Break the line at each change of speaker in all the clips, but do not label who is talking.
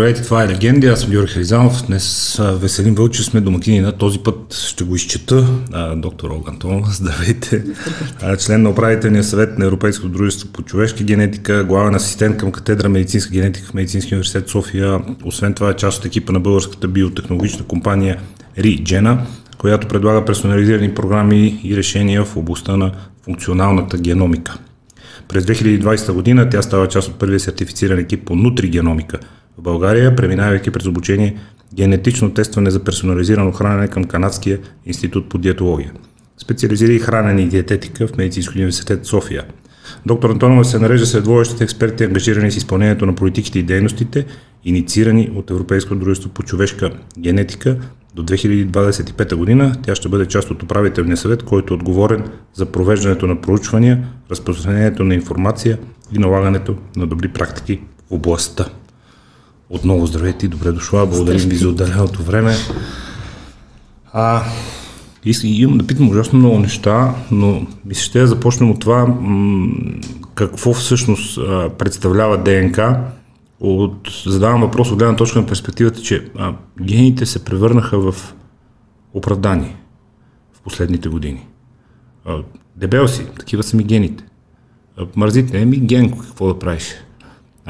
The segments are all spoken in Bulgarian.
Здравейте, това е Легенди, аз съм Георги Харизанов. Днес Веселин Вълчев сме домакини на този път. Ще го изчета. доктор Олга Антонова, здравейте. член на управителния съвет на Европейското дружество по човешка генетика, главен асистент към катедра медицинска генетика в Медицинския университет София. Освен това е част от екипа на българската биотехнологична компания ReGena, която предлага персонализирани програми и решения в областта на функционалната геномика. През 2020 година тя става част от първия сертифициран екип по нутригеномика в България, преминавайки през обучение генетично тестване за персонализирано хранене към Канадския институт по диетология. Специализира и хранене и диететика в Медицински университет София. Доктор Антонова се нарежда сред водещите експерти, ангажирани с изпълнението на политиките и дейностите, инициирани от Европейското дружество по човешка генетика до 2025 година тя ще бъде част от управителния съвет, който е отговорен за провеждането на проучвания, разпространението на информация и налагането на добри практики в областта. Отново здравейте и добре дошла. Благодарим ви за отделеното време. А, и, имам да питам ужасно много неща, но ми ще да започнем от това м- какво всъщност а, представлява ДНК от, задавам въпрос от гледна точка на перспективата, че а, гените се превърнаха в оправдани в последните години. А, дебел си, такива са ми гените. А, мързит, не е ми ген, какво да правиш.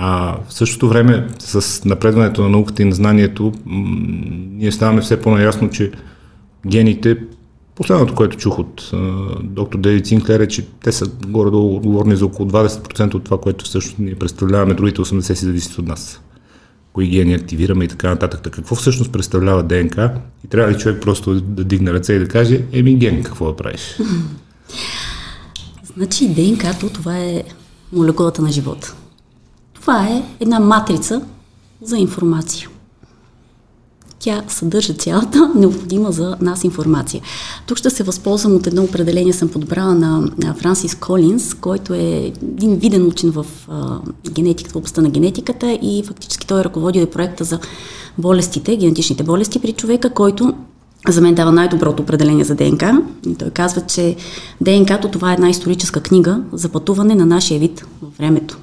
А в същото време, с напредването на науката и на знанието, ние ставаме все по-наясно, че гените Последното, което чух от доктор Дейвид Синклер е, че те са горе-долу отговорни за около 20% от това, което всъщност ние представляваме, другите 80% си зависят от нас. Кои гени активираме и така нататък. Так, какво всъщност представлява ДНК? И трябва ли човек просто да дигне ръце и да каже, еми ген, какво да правиш?
Значи ДНК-то това е молекулата на живота. Това е една матрица за информация тя съдържа цялата необходима за нас информация. Тук ще се възползвам от едно определение, съм подбрала на Франсис Колинс, който е един виден учен в генетиката, в областта на генетиката и фактически той е ръководил и проекта за болестите, генетичните болести при човека, който за мен дава най-доброто определение за ДНК. И той казва, че ДНК-то това е една историческа книга за пътуване на нашия вид във времето.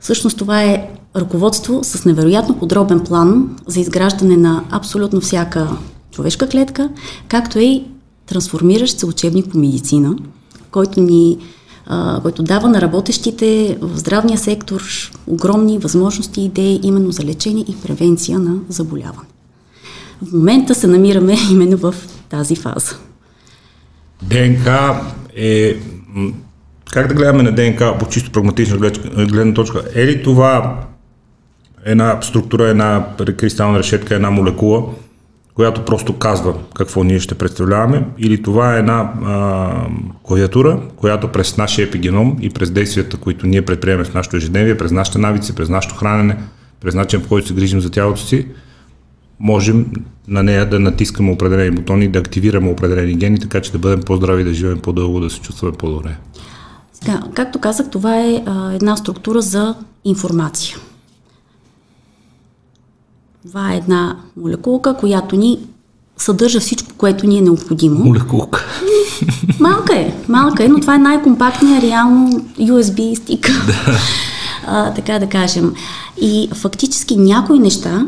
Всъщност това е ръководство с невероятно подробен план за изграждане на абсолютно всяка човешка клетка, както е и трансформиращ се учебник по медицина, който ни който дава на работещите в здравния сектор огромни възможности и идеи именно за лечение и превенция на заболяване. В момента се намираме именно в тази фаза.
ДНК е как да гледаме на ДНК по чисто прагматична гледна точка? Е ли това една структура, една кристална решетка, една молекула, която просто казва какво ние ще представляваме, или това е една клавиатура, която през нашия епигеном и през действията, които ние предприемем в нашето ежедневие, през нашите навици, през нашето хранене, през начин, по който се грижим за тялото си, можем на нея да натискаме определени бутони, да активираме определени гени, така че да бъдем по-здрави, да живеем по-дълго, да се чувстваме по-добре.
Сега, както казах, това е а, една структура за информация. Това е една молекулка, която ни съдържа всичко, което ни е необходимо.
Молекулка.
Малка е, малка е, но това е най-компактният реално USB стик. Да. А, така да кажем. И фактически някои неща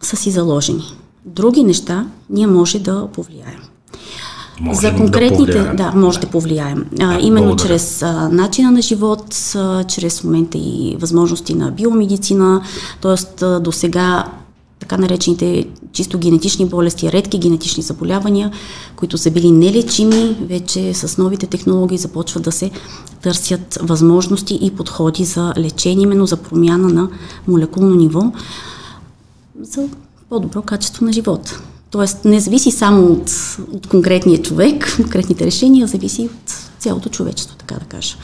са си заложени. Други неща ние може да повлияем.
Може
За конкретните,
да,
да, може да повлияем. А, именно благодаря. чрез а, начина на живот, а, чрез в момента и възможности на биомедицина, т.е. до сега така наречените чисто генетични болести, редки генетични заболявания, които са били нелечими, вече с новите технологии започват да се търсят възможности и подходи за лечение, именно за промяна на молекулно ниво, за по-добро качество на живота. Тоест не зависи само от, от конкретния човек, конкретните решения, зависи от цялото човечество, така да кажа.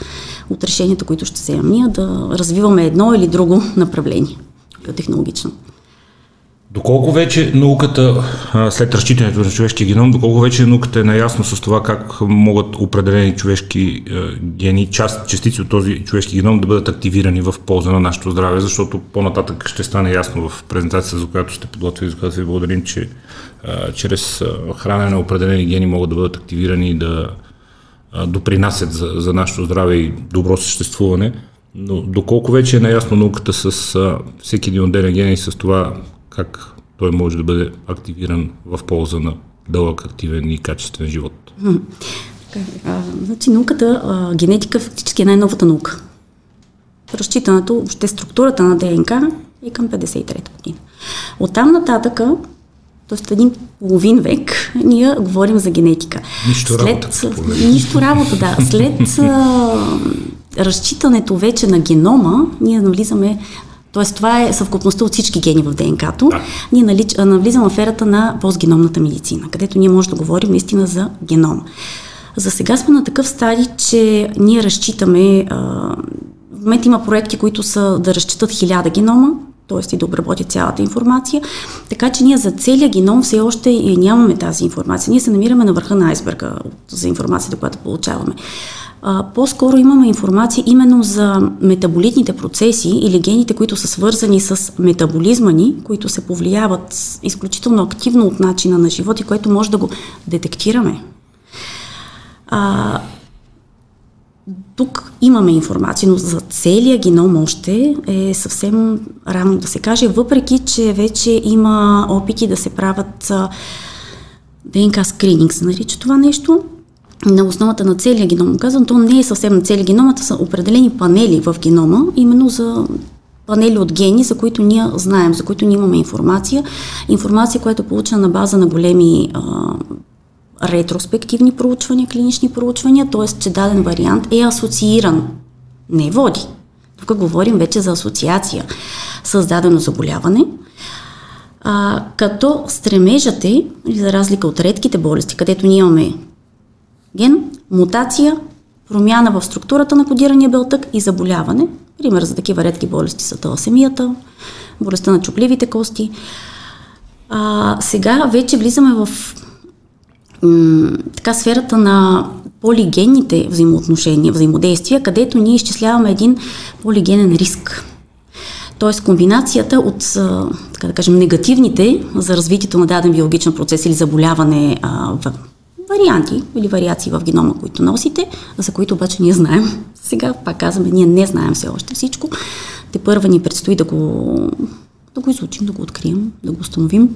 От решенията, които ще вземем ние, да развиваме едно или друго направление, технологично.
Доколко вече науката, след разчитането на човешкия геном, доколко вече науката е наясно с това как могат определени човешки гени, част, частици от този човешки геном да бъдат активирани в полза на нашето здраве, защото по-нататък ще стане ясно в презентацията, за която сте подготвили, за която ви благодарим, че чрез хранене на определени гени могат да бъдат активирани и да допринасят за, за нашето здраве и добро съществуване. Но доколко вече е наясно науката с а, всеки един отделен ген и с това как той може да бъде активиран в полза на дълъг, активен и качествен живот?
А, значи науката, а, генетика фактически е най-новата наука. Разчитането, въобще структурата на ДНК е към 53-та година. Оттам нататъка т.е. един половин век, ние говорим за генетика.
Нищо
След,
работа.
Нищо работа, да. След а, разчитането вече на генома, ние навлизаме т.е. това е съвкупността от всички гени в ДНК-то. Да. Ние налич, навлизаме в ерата на постгеномната медицина, където ние можем да говорим наистина за геном. За сега сме на такъв стадий, че ние разчитаме. А, в момента има проекти, които са да разчитат хиляда генома, т.е. и да обработят цялата информация. Така че ние за целия геном все още и нямаме тази информация. Ние се намираме на върха на айсберга за информацията, която получаваме. А, по-скоро имаме информация именно за метаболитните процеси или гените, които са свързани с метаболизма ни, които се повлияват изключително активно от начина на живот и което може да го детектираме. А, тук имаме информация, но за целия геном още е съвсем рано да се каже, въпреки че вече има опити да се правят ДНК скрининг, се нарича това нещо, на основата на целия геном. Казвам, то не е съвсем на целия геном, а са определени панели в генома, именно за панели от гени, за които ние знаем, за които ние имаме информация. Информация, която е получена на база на големи а, ретроспективни проучвания, клинични проучвания, т.е. че даден вариант е асоцииран, не води. Тук говорим вече за асоциация с дадено заболяване, а, като стремежът е, за разлика от редките болести, където ние имаме ген, мутация, промяна в структурата на кодирания белтък и заболяване. Пример за такива редки болести са таласемията, болестта на чупливите кости. А, сега вече влизаме в така сферата на полигенните взаимоотношения, взаимодействия, където ние изчисляваме един полигенен риск. Тоест комбинацията от, така да кажем, негативните за развитието на даден биологичен процес или заболяване а, в варианти или вариации в генома, които носите, за които обаче ние знаем. Сега пак казваме, ние не знаем все още всичко. Те първа ни предстои да го, да го изучим, да го открием, да го установим.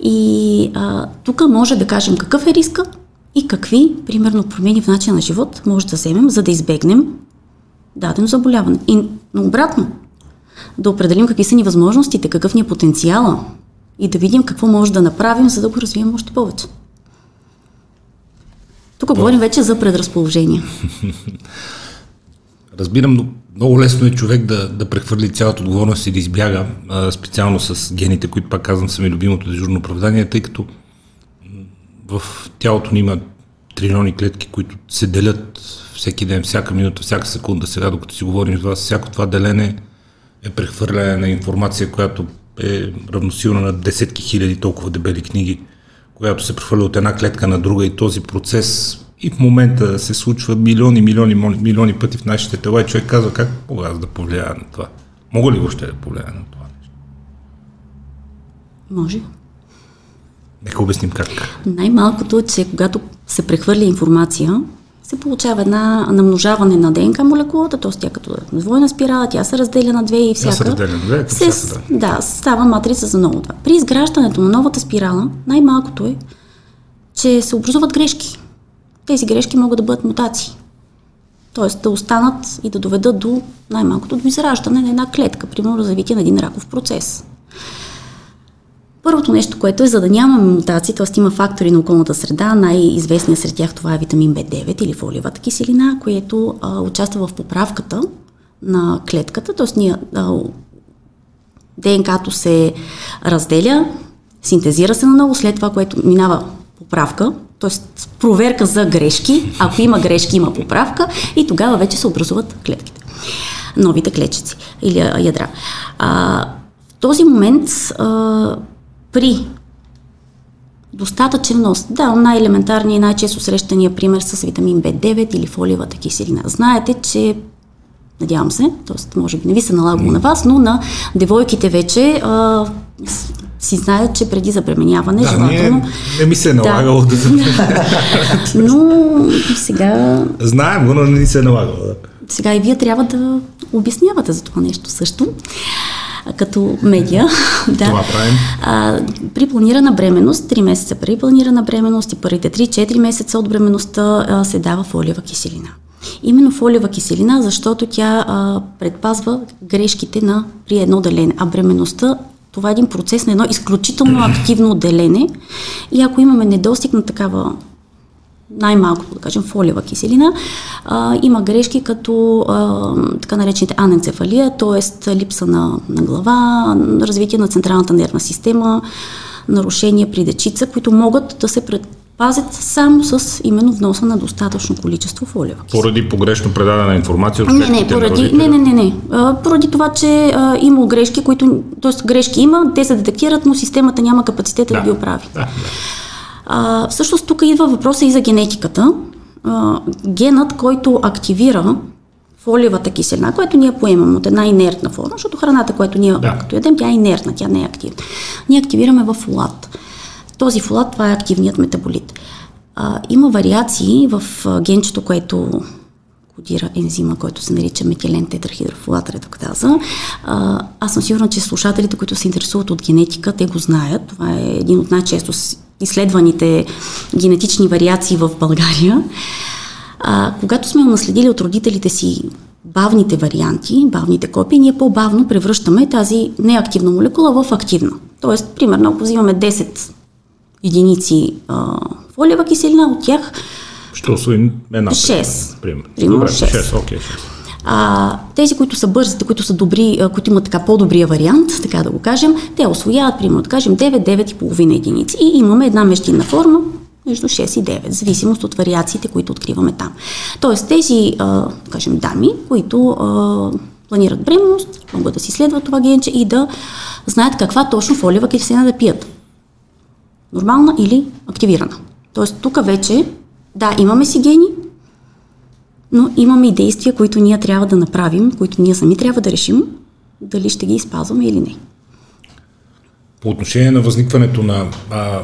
И а, тук може да кажем какъв е риска и какви, примерно, промени в начина на живот може да вземем, за да избегнем дадено заболяване. И обратно, да определим какви са ни възможностите, какъв ни е потенциала и да видим какво може да направим, за да го развием още повече. Тук говорим вече за предразположение.
Разбирам, но много лесно е човек да, да прехвърли цялата отговорност и да избяга, а, специално с гените, които пак казвам са ми любимото дежурно оправдание, тъй като в тялото ни има трилиони клетки, които се делят всеки ден, всяка минута, всяка секунда. Сега, докато си говорим с вас, всяко това делене е прехвърляне на информация, която е равносилна на десетки хиляди толкова дебели книги, която се прехвърля от една клетка на друга и този процес и в момента се случва милиони, милиони, милиони пъти в нашите тела и човек казва как мога аз да повлияя на това. Мога ли въобще да повлияя на това нещо?
Може.
Нека обясним как.
Най-малкото е, че когато се прехвърля информация, се получава една намножаване на ДНК молекулата, т.е. тя като двойна спирала, тя се разделя на две и всяка.
Тя се разделя на две,
се, всяка, да. да, става матрица за ново това. При изграждането на новата спирала, най-малкото е, че се образуват грешки. Тези грешки могат да бъдат мутации. Тоест да останат и да доведат до най-малкото до израждане на една клетка, примерно развитие на един раков процес. Първото нещо, което е, за да нямаме мутации, т.е. има фактори на околната среда, най-известният сред тях това е витамин B9 или фолиевата киселина, което а, участва в поправката на клетката, т.е. ние а, ДНК-то се разделя, синтезира се наново, след това, което минава поправка, т.е. проверка за грешки, ако има грешки, има поправка и тогава вече се образуват клетките. Новите клетчици или ядра. А, в този момент а, при достатъчен нос. Да, най-елементарният и най-често срещания пример с витамин B9 или фолиевата киселина. Знаете, че надявам се, т.е. може би не ви се налагало на вас, но на девойките вече а, си знаят, че преди забременяване
да, желателно... Не, не ми се е налагало да, да
Но сега...
Знаем го, но не ни се е налагало. Да.
Сега и вие трябва да обяснявате за това нещо също като медия.
да. Това правим.
А, при планирана бременност, 3 месеца при планирана бременност и първите 3-4 месеца от бременността а, се дава фолиева киселина. Именно фолиева киселина, защото тя а, предпазва грешките на при едно делене, а бременността това е един процес на едно изключително активно отделение и ако имаме недостиг на такава най-малко, да кажем, фолиева киселина, а, има грешки като а, така наречените аненцефалия, т.е. липса на, на глава, развитие на централната нервна система, нарушения при дечица, които могат да се предпазят само с именно вноса на достатъчно количество фолиева
киселина. Поради погрешно предадена информация от
не, не, поради, не, не, не, не. А, поради това, че а, има грешки, които, т.е. грешки има, те се детектират, но системата няма капацитета да, да ги оправи. Да, да. А, всъщност тук идва въпроса и за генетиката. А, генът, който активира фолиевата киселина, която ние поемаме от една инертна форма, защото храната, която ние да. като ядем, тя е инертна, тя не е активна. Ние активираме в фолат. Този фолат, това е активният метаболит. А, има вариации в генчето, което кодира ензима, който се нарича метилен тетрахидрофолат редуктаза. А, аз съм сигурна, че слушателите, които се интересуват от генетика, те го знаят. Това е един от най-често изследваните генетични вариации в България. А, когато сме унаследили от родителите си бавните варианти, бавните копии, ние по-бавно превръщаме тази неактивна молекула в активна. Тоест, примерно, ако взимаме 10 единици а, фолиева киселина, от тях
Ще освоим една.
6.
Примерно. Добре, 6. 6, окей, 6.
А, тези, които са бързите, които са добри, които имат така по-добрия вариант, така да го кажем, те освояват, примерно, да кажем, 9-9,5 единици и имаме една междинна форма между 6 и 9, в зависимост от вариациите, които откриваме там. Тоест тези, а, кажем, дами, които а, планират бременност, могат да си следват това генче и да знаят каква точно фолиева киселина да пият. Нормална или активирана. Тоест тук вече, да, имаме си гени, но имаме и действия, които ние трябва да направим, които ние сами трябва да решим дали ще ги изпазваме или не.
По отношение на възникването на а,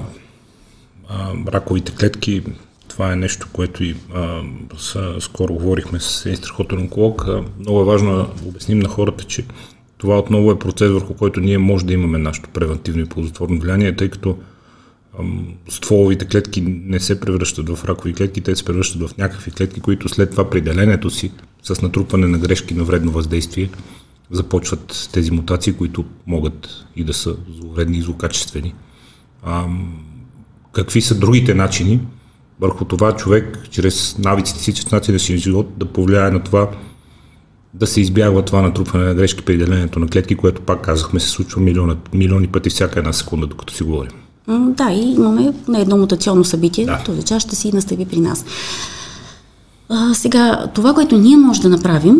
а, раковите клетки, това е нещо, което и а, с, скоро говорихме с един страхотен онколог. А, много е важно да обясним на хората, че това отново е процес, върху който ние може да имаме нашето превентивно и ползотворно влияние, тъй като стволовите клетки не се превръщат в ракови клетки, те се превръщат в някакви клетки, които след това при делението си с натрупване на грешки на вредно въздействие започват тези мутации, които могат и да са зловредни и злокачествени. А, какви са другите начини върху това човек, чрез навиците си, чрез начина си живот, да повлияе на това да се избягва това натрупване на грешки при делението на клетки, което пак казахме се случва милиони, милиони пъти всяка една секунда, докато си говорим.
Да, и имаме на едно мутационно събитие, да. този час ще си настъпи при нас. А, сега, това, което ние можем да направим,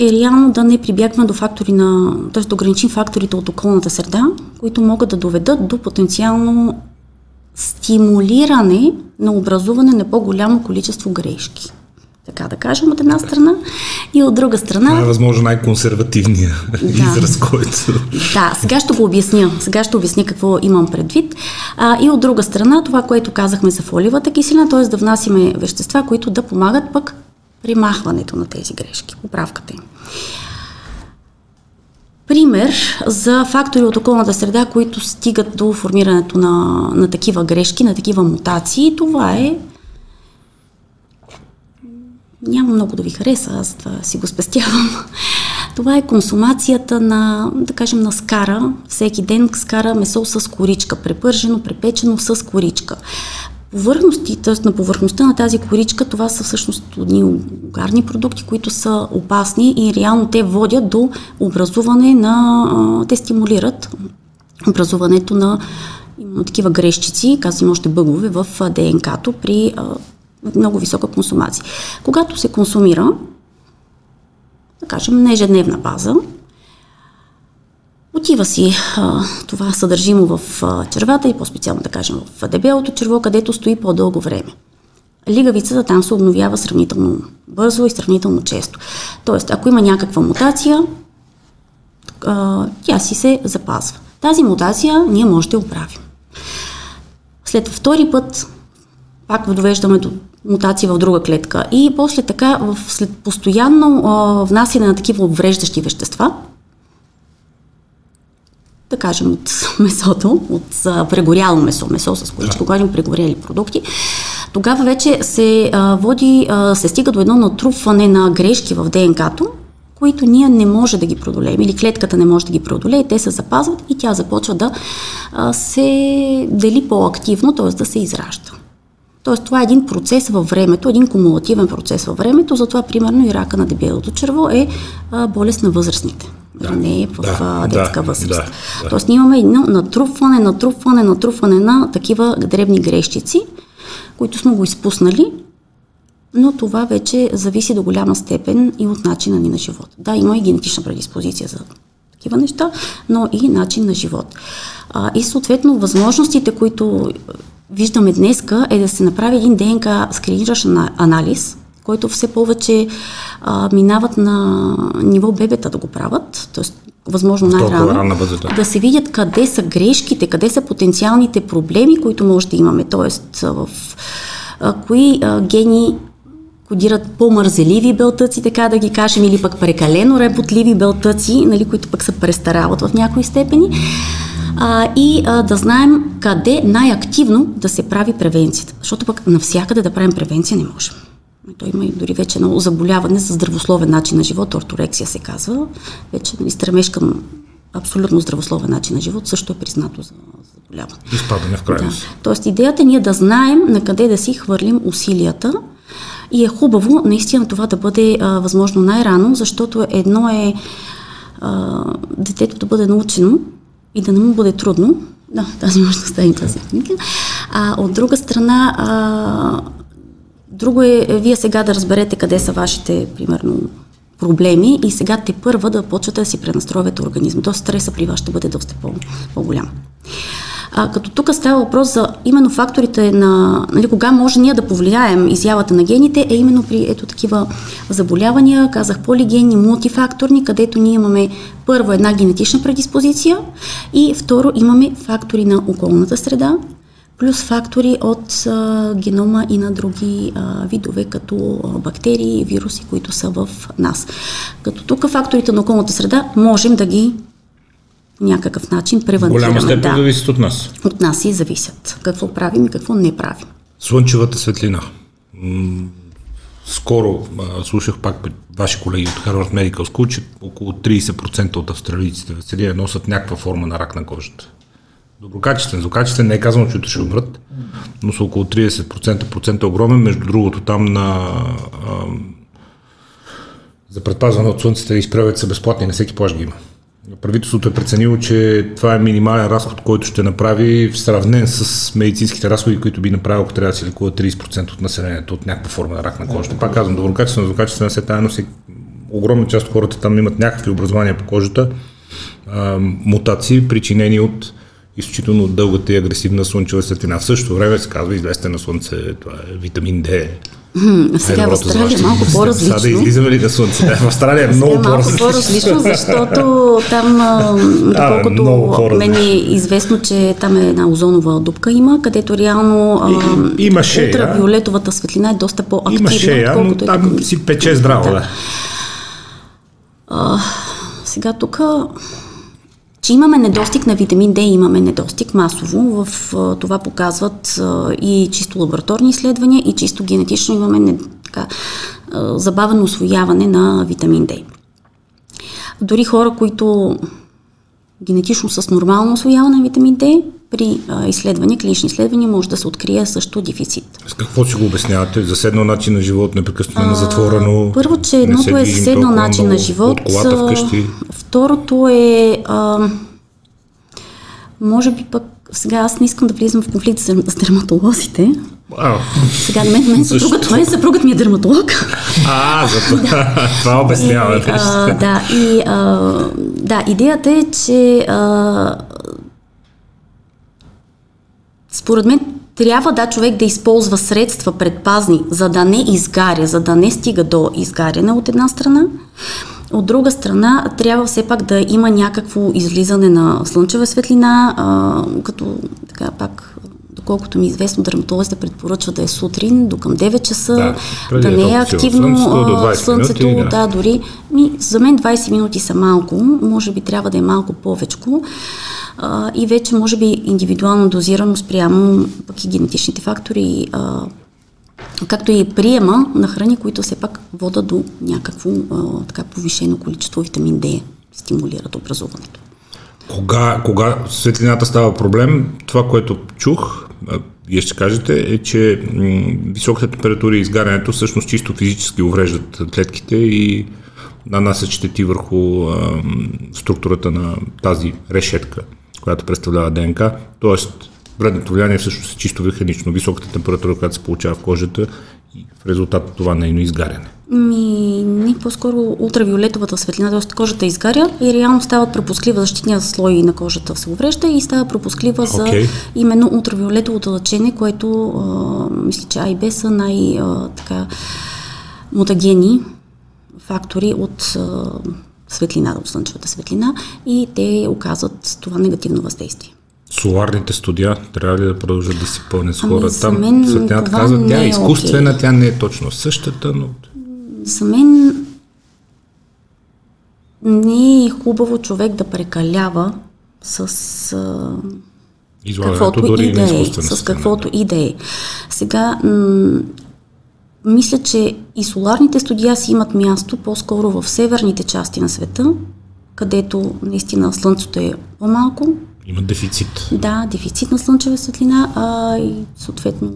е реално да не прибягваме до фактори на, т.е. да ограничим факторите от околната среда, които могат да доведат до потенциално стимулиране на образуване на по-голямо количество грешки така да кажем, от една страна, и от друга страна...
Това е възможно най-консервативния да. израз, който...
Да, сега ще го обясня. Сега ще обясня какво имам предвид. А, и от друга страна, това, което казахме за фолиевата киселина, т.е. да внасиме вещества, които да помагат пък при махването на тези грешки, поправката им. Пример за фактори от околната среда, които стигат до формирането на, на такива грешки, на такива мутации, това е няма много да ви хареса, аз това си го спестявам. Това е консумацията на, да кажем, на скара. Всеки ден скара месо с коричка, препържено, препечено с коричка. Повърхности, т.е. на повърхността на тази коричка, това са всъщност едни угарни продукти, които са опасни и реално те водят до образуване на, те стимулират образуването на такива грешчици, казвам още бъгове в ДНК-то при много висока консумация. Когато се консумира, да кажем, на ежедневна база, отива си а, това съдържимо в а, червата и по-специално да кажем в дебелото черво, където стои по-дълго време. Лигавицата там се обновява сравнително бързо и сравнително често. Тоест, ако има някаква мутация, а, тя си се запазва. Тази мутация ние може да оправим. След втори път пак довеждаме до мутации в друга клетка. И после така, в, след постоянно а, внасяне на такива обвреждащи вещества, да кажем от месото, от а, прегоряло месо, месо с количко, да. говорим прегорели продукти, тогава вече се а, води, а, се стига до едно натрупване на грешки в ДНК-то, които ние не може да ги преодолеем или клетката не може да ги преодолее, те се запазват и тя започва да а, се дели по-активно, т.е. да се изражда. Тоест, това е един процес във времето, един кумулативен процес във времето, затова, примерно, и рака на дебелото черво е а, болест на възрастните. Да, не е в да, детска да, възраст. Да, да. Тоест, ние имаме едно натрупване, натрупване, натрупване на такива дребни грешчици, които сме го изпуснали, но това вече зависи до голяма степен и от начина ни на живот. Да, има и генетична предиспозиция за такива неща, но и начин на живот. А, и съответно възможностите, които виждаме днеска, е да се направи един ДНК скриниращ анализ, който все повече а, минават на ниво бебета да го правят, т.е. възможно най-рано, да се видят къде са грешките, къде са потенциалните проблеми, които може да имаме, т.е. в а, кои а, гени кодират по-мързеливи белтъци, така да ги кажем, или пък прекалено работливи белтъци, нали, които пък се престарават в някои степени а, и а, да знаем къде най-активно да се прави превенцията. Защото пък навсякъде да правим превенция не можем. Той има и дори вече едно заболяване за здравословен начин на живот, орторексия се казва. Вече нали, стремеж към абсолютно здравословен начин на живот също е признато за заболяване.
Изпадане в крайност.
Да. Тоест идеята ни е да знаем на къде да си хвърлим усилията и е хубаво наистина това да бъде а, възможно най-рано, защото едно е а, детето да бъде научено и да не му бъде трудно. Да, тази може да оставим тази книга. А от друга страна, а, друго е вие сега да разберете къде са вашите, примерно, проблеми и сега те първа да почвате да си пренастроивате организма. Тоест стреса при вас ще бъде доста по- по-голям. А, като тук става въпрос за именно факторите на, нали, кога може ние да повлияем изявата на гените, е именно при ето такива заболявания, казах полигенни, мултифакторни, където ние имаме първо една генетична предиспозиция и второ имаме фактори на околната среда, плюс фактори от а, генома и на други а, видове, като а, бактерии вируси, които са в нас. Като тук факторите на околната среда можем да ги някакъв начин превентираме.
Голяма степен да. зависят от нас.
От нас и зависят. Какво правим и какво не правим.
Слънчевата светлина. скоро а, слушах пак ваши колеги от Harvard Medical School, че около 30% от австралийците в Селия носят някаква форма на рак на кожата. Доброкачествен, злокачествен, не е казано, че ще умрат, но са около 30%. Процент е огромен, между другото там на а, за предпазване от слънцето и спревете са безплатни, на всеки плаж ги има. Правителството е преценило, че това е минимален разход, който ще направи в сравнен с медицинските разходи, които би направил, ако трябва да се лекува 30% от населението от някаква форма на рак на кожата. Пак казвам, доброкачествено, злокачествено се тайно си огромна част от хората там имат някакви образования по кожата, мутации, причинени от изключително дългата и агресивна слънчева светлина. В същото време се казва, излезте на слънце, това е витамин D,
сега в Австралия е малко по-различно.
Сега да излизаме ли на слънце? В Австралия е много по-различно.
малко по-различно, защото там, доколкото мен е известно, че там е една озонова дупка има, където реално
и, има шея,
ултравиолетовата светлина е доста по-активна.
Има шея, но там е си пече здраво. Да.
А, сега тук че имаме недостиг на витамин D, имаме недостиг масово. В това показват и чисто лабораторни изследвания, и чисто генетично имаме не, така, забавено освояване на витамин D. Дори хора, които генетично с нормално освояване на витамин D, при а, изследвания, клинични изследвания, може да се открие също дефицит.
С какво си го обяснявате? Заседнал начин на живот, непрекъснато на затворено?
Първо, че едното е заседнал начин на живот. От колата вкъщи. Второто е а, може би пък сега аз не искам да влизам в конфликт с, дерматолозите.
А,
Сега на мен, мен, съпругът, мен съпругът ми е дерматолог.
А, за това, това обяснява. И,
а, да, и а, да, идеята е, че а, според мен трябва да човек да използва средства предпазни, за да не изгаря, за да не стига до изгаряне от една страна. От друга страна, трябва все пак да има някакво излизане на слънчева светлина, а, като така пак доколкото ми е известно, дерматолозите препоръчва да е сутрин до към 9 часа,
Да,
да, не е активно
слънцето, до 20
слънцето,
минути, да.
да, дори. Ми, за мен 20 минути са малко, може би трябва да е малко повечко. А, и вече може би индивидуално дозирано спрямо пък и генетичните фактори, а, както и приема на храни, които все пак водат до някакво а, така повишено количество витамин D, стимулират образуването.
Кога, кога светлината става проблем, това, което чух, вие ще кажете, е, че високата температура и изгарянето всъщност чисто физически увреждат клетките и нанасят щети върху а, структурата на тази решетка, която представлява ДНК. Тоест, вредното влияние всъщност е чисто механично. Високата температура, която се получава в кожата и в резултат от това нейно изгаряне.
Ми, не, по-скоро ултравиолетовата светлина, т.е. кожата изгаря и реално стават пропусклива, защитния слой на кожата се уврежда и става пропусклива за
Окей.
именно ултравиолетовото лъчение, което а, мисля, че А и Б са най- а, така, мутагени фактори от а, светлина, от слънчевата светлина и те оказват това негативно въздействие.
Соларните студия трябва ли да продължат да се пълнят с
Ами,
хора?
за
Там
мен
светлината казва, тя е
е
изкуствена,
окей.
тя не е точно същата, но
За мен не е хубаво човек да прекалява с а, каквото
дори
и да е. С каквото и да е. Сега, м- мисля, че и соларните студия си имат място по-скоро в северните части на света, където наистина слънцето е по-малко,
Има дефицит.
да, дефицит на слънчева светлина, а и съответно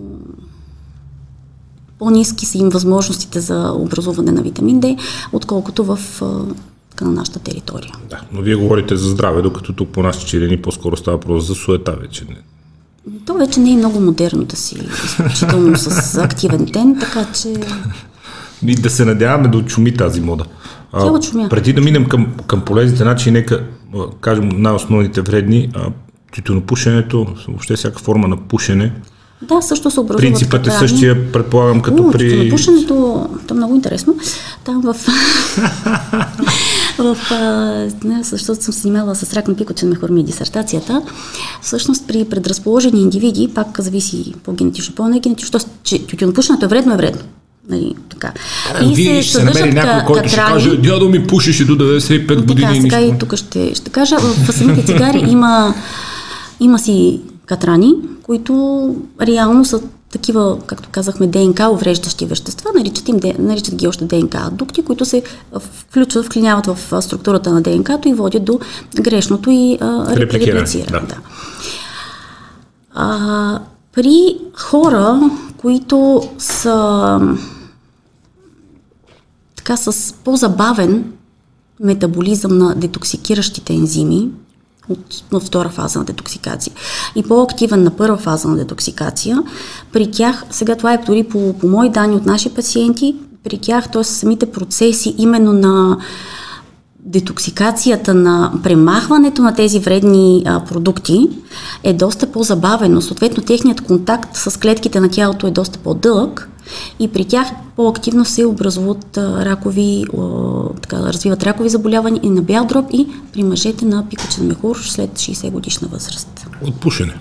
по-низки са им възможностите за образуване на витамин D, отколкото в а, на нашата територия.
Да, но вие говорите за здраве, докато тук по нашите черени по-скоро става просто за суета вече. Не.
То вече не е много модерно да си изключително с активен ден, така че
И да се надяваме да отшуми тази мода.
Тя отшумя.
преди да минем към, към полезните начини, нека кажем най-основните вредни. А, тютюнопушенето, въобще всяка форма на пушене.
да, също се образуват
Принципът е същия, предполагам, като
О,
при...
тютюнопушенето, то е много интересно. Там в... в не, защото съм се занимавала с рак на пикочен мехур ми е дисертацията. Всъщност при предразположени индивиди, пак зависи по-генетично, по-негенетично, тютюнопушенето е вредно, е вредно. Нали, така.
Вие ще се намери
съдържат
някой, който ще каже, дядо ми пушеше до 95 години
Така,
и
сега
нищо.
и тук ще, ще кажа, в самите цигари има, има си катрани, които реално са такива, както казахме, ДНК увреждащи вещества, наричат, им, наричат ги още ДНК адукти, които се включват, вклиняват в структурата на ДНК-то и водят до грешното и а,
Репликиране. Да.
А, при хора, които са така с по-забавен метаболизъм на детоксикиращите ензими от на втора фаза на детоксикация и по-активен на първа фаза на детоксикация, при тях, сега това е дори по, по мои данни от наши пациенти, при тях, т.е. самите процеси именно на детоксикацията на премахването на тези вредни а, продукти е доста по-забавено. Съответно, техният контакт с клетките на тялото е доста по-дълъг и при тях по-активно се образуват а, ракови, а, така, развиват ракови заболявания и на бял дроб и при мъжете на пикочен мехур след 60 годишна възраст.
От пушене.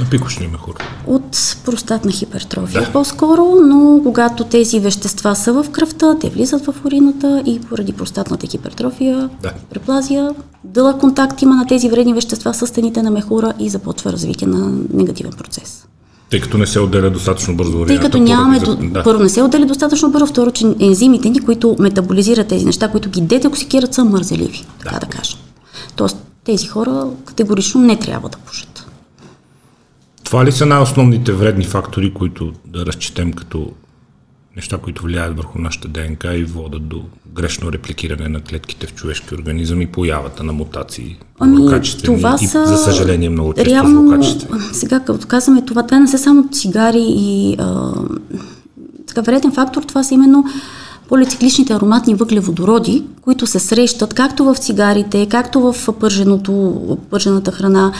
На пикошния мехур.
От простатна хипертрофия
Да.
по-скоро, но когато тези вещества са в кръвта, те влизат в урината и поради простатната хипертрофия,
Да.
преплазия, дълъг контакт има на тези вредни вещества с стените на мехура и започва развитие на негативен процес.
Тъй като не се отделя достатъчно бързо
Тъй като нямаме, до...
да.
първо не се отдели достатъчно бързо, второ, че ензимите ни, които метаболизират тези неща, които ги детоксикират, са мързеливи, така да, кажем. Тоест, тези хора категорично не трябва да пушат.
Това ли са най-основните вредни фактори, които да разчетем като неща, които влияят върху нашата ДНК и водят до грешно репликиране на клетките в човешки организъм и появата на мутации,
Ами, това
и,
са...
за съжаление, много често
реално. Сега, като казваме това, това не са само цигари и а, така, вреден фактор, това са именно полицикличните ароматни въглеводороди, които се срещат както в цигарите, както в пърженото, пържената храна,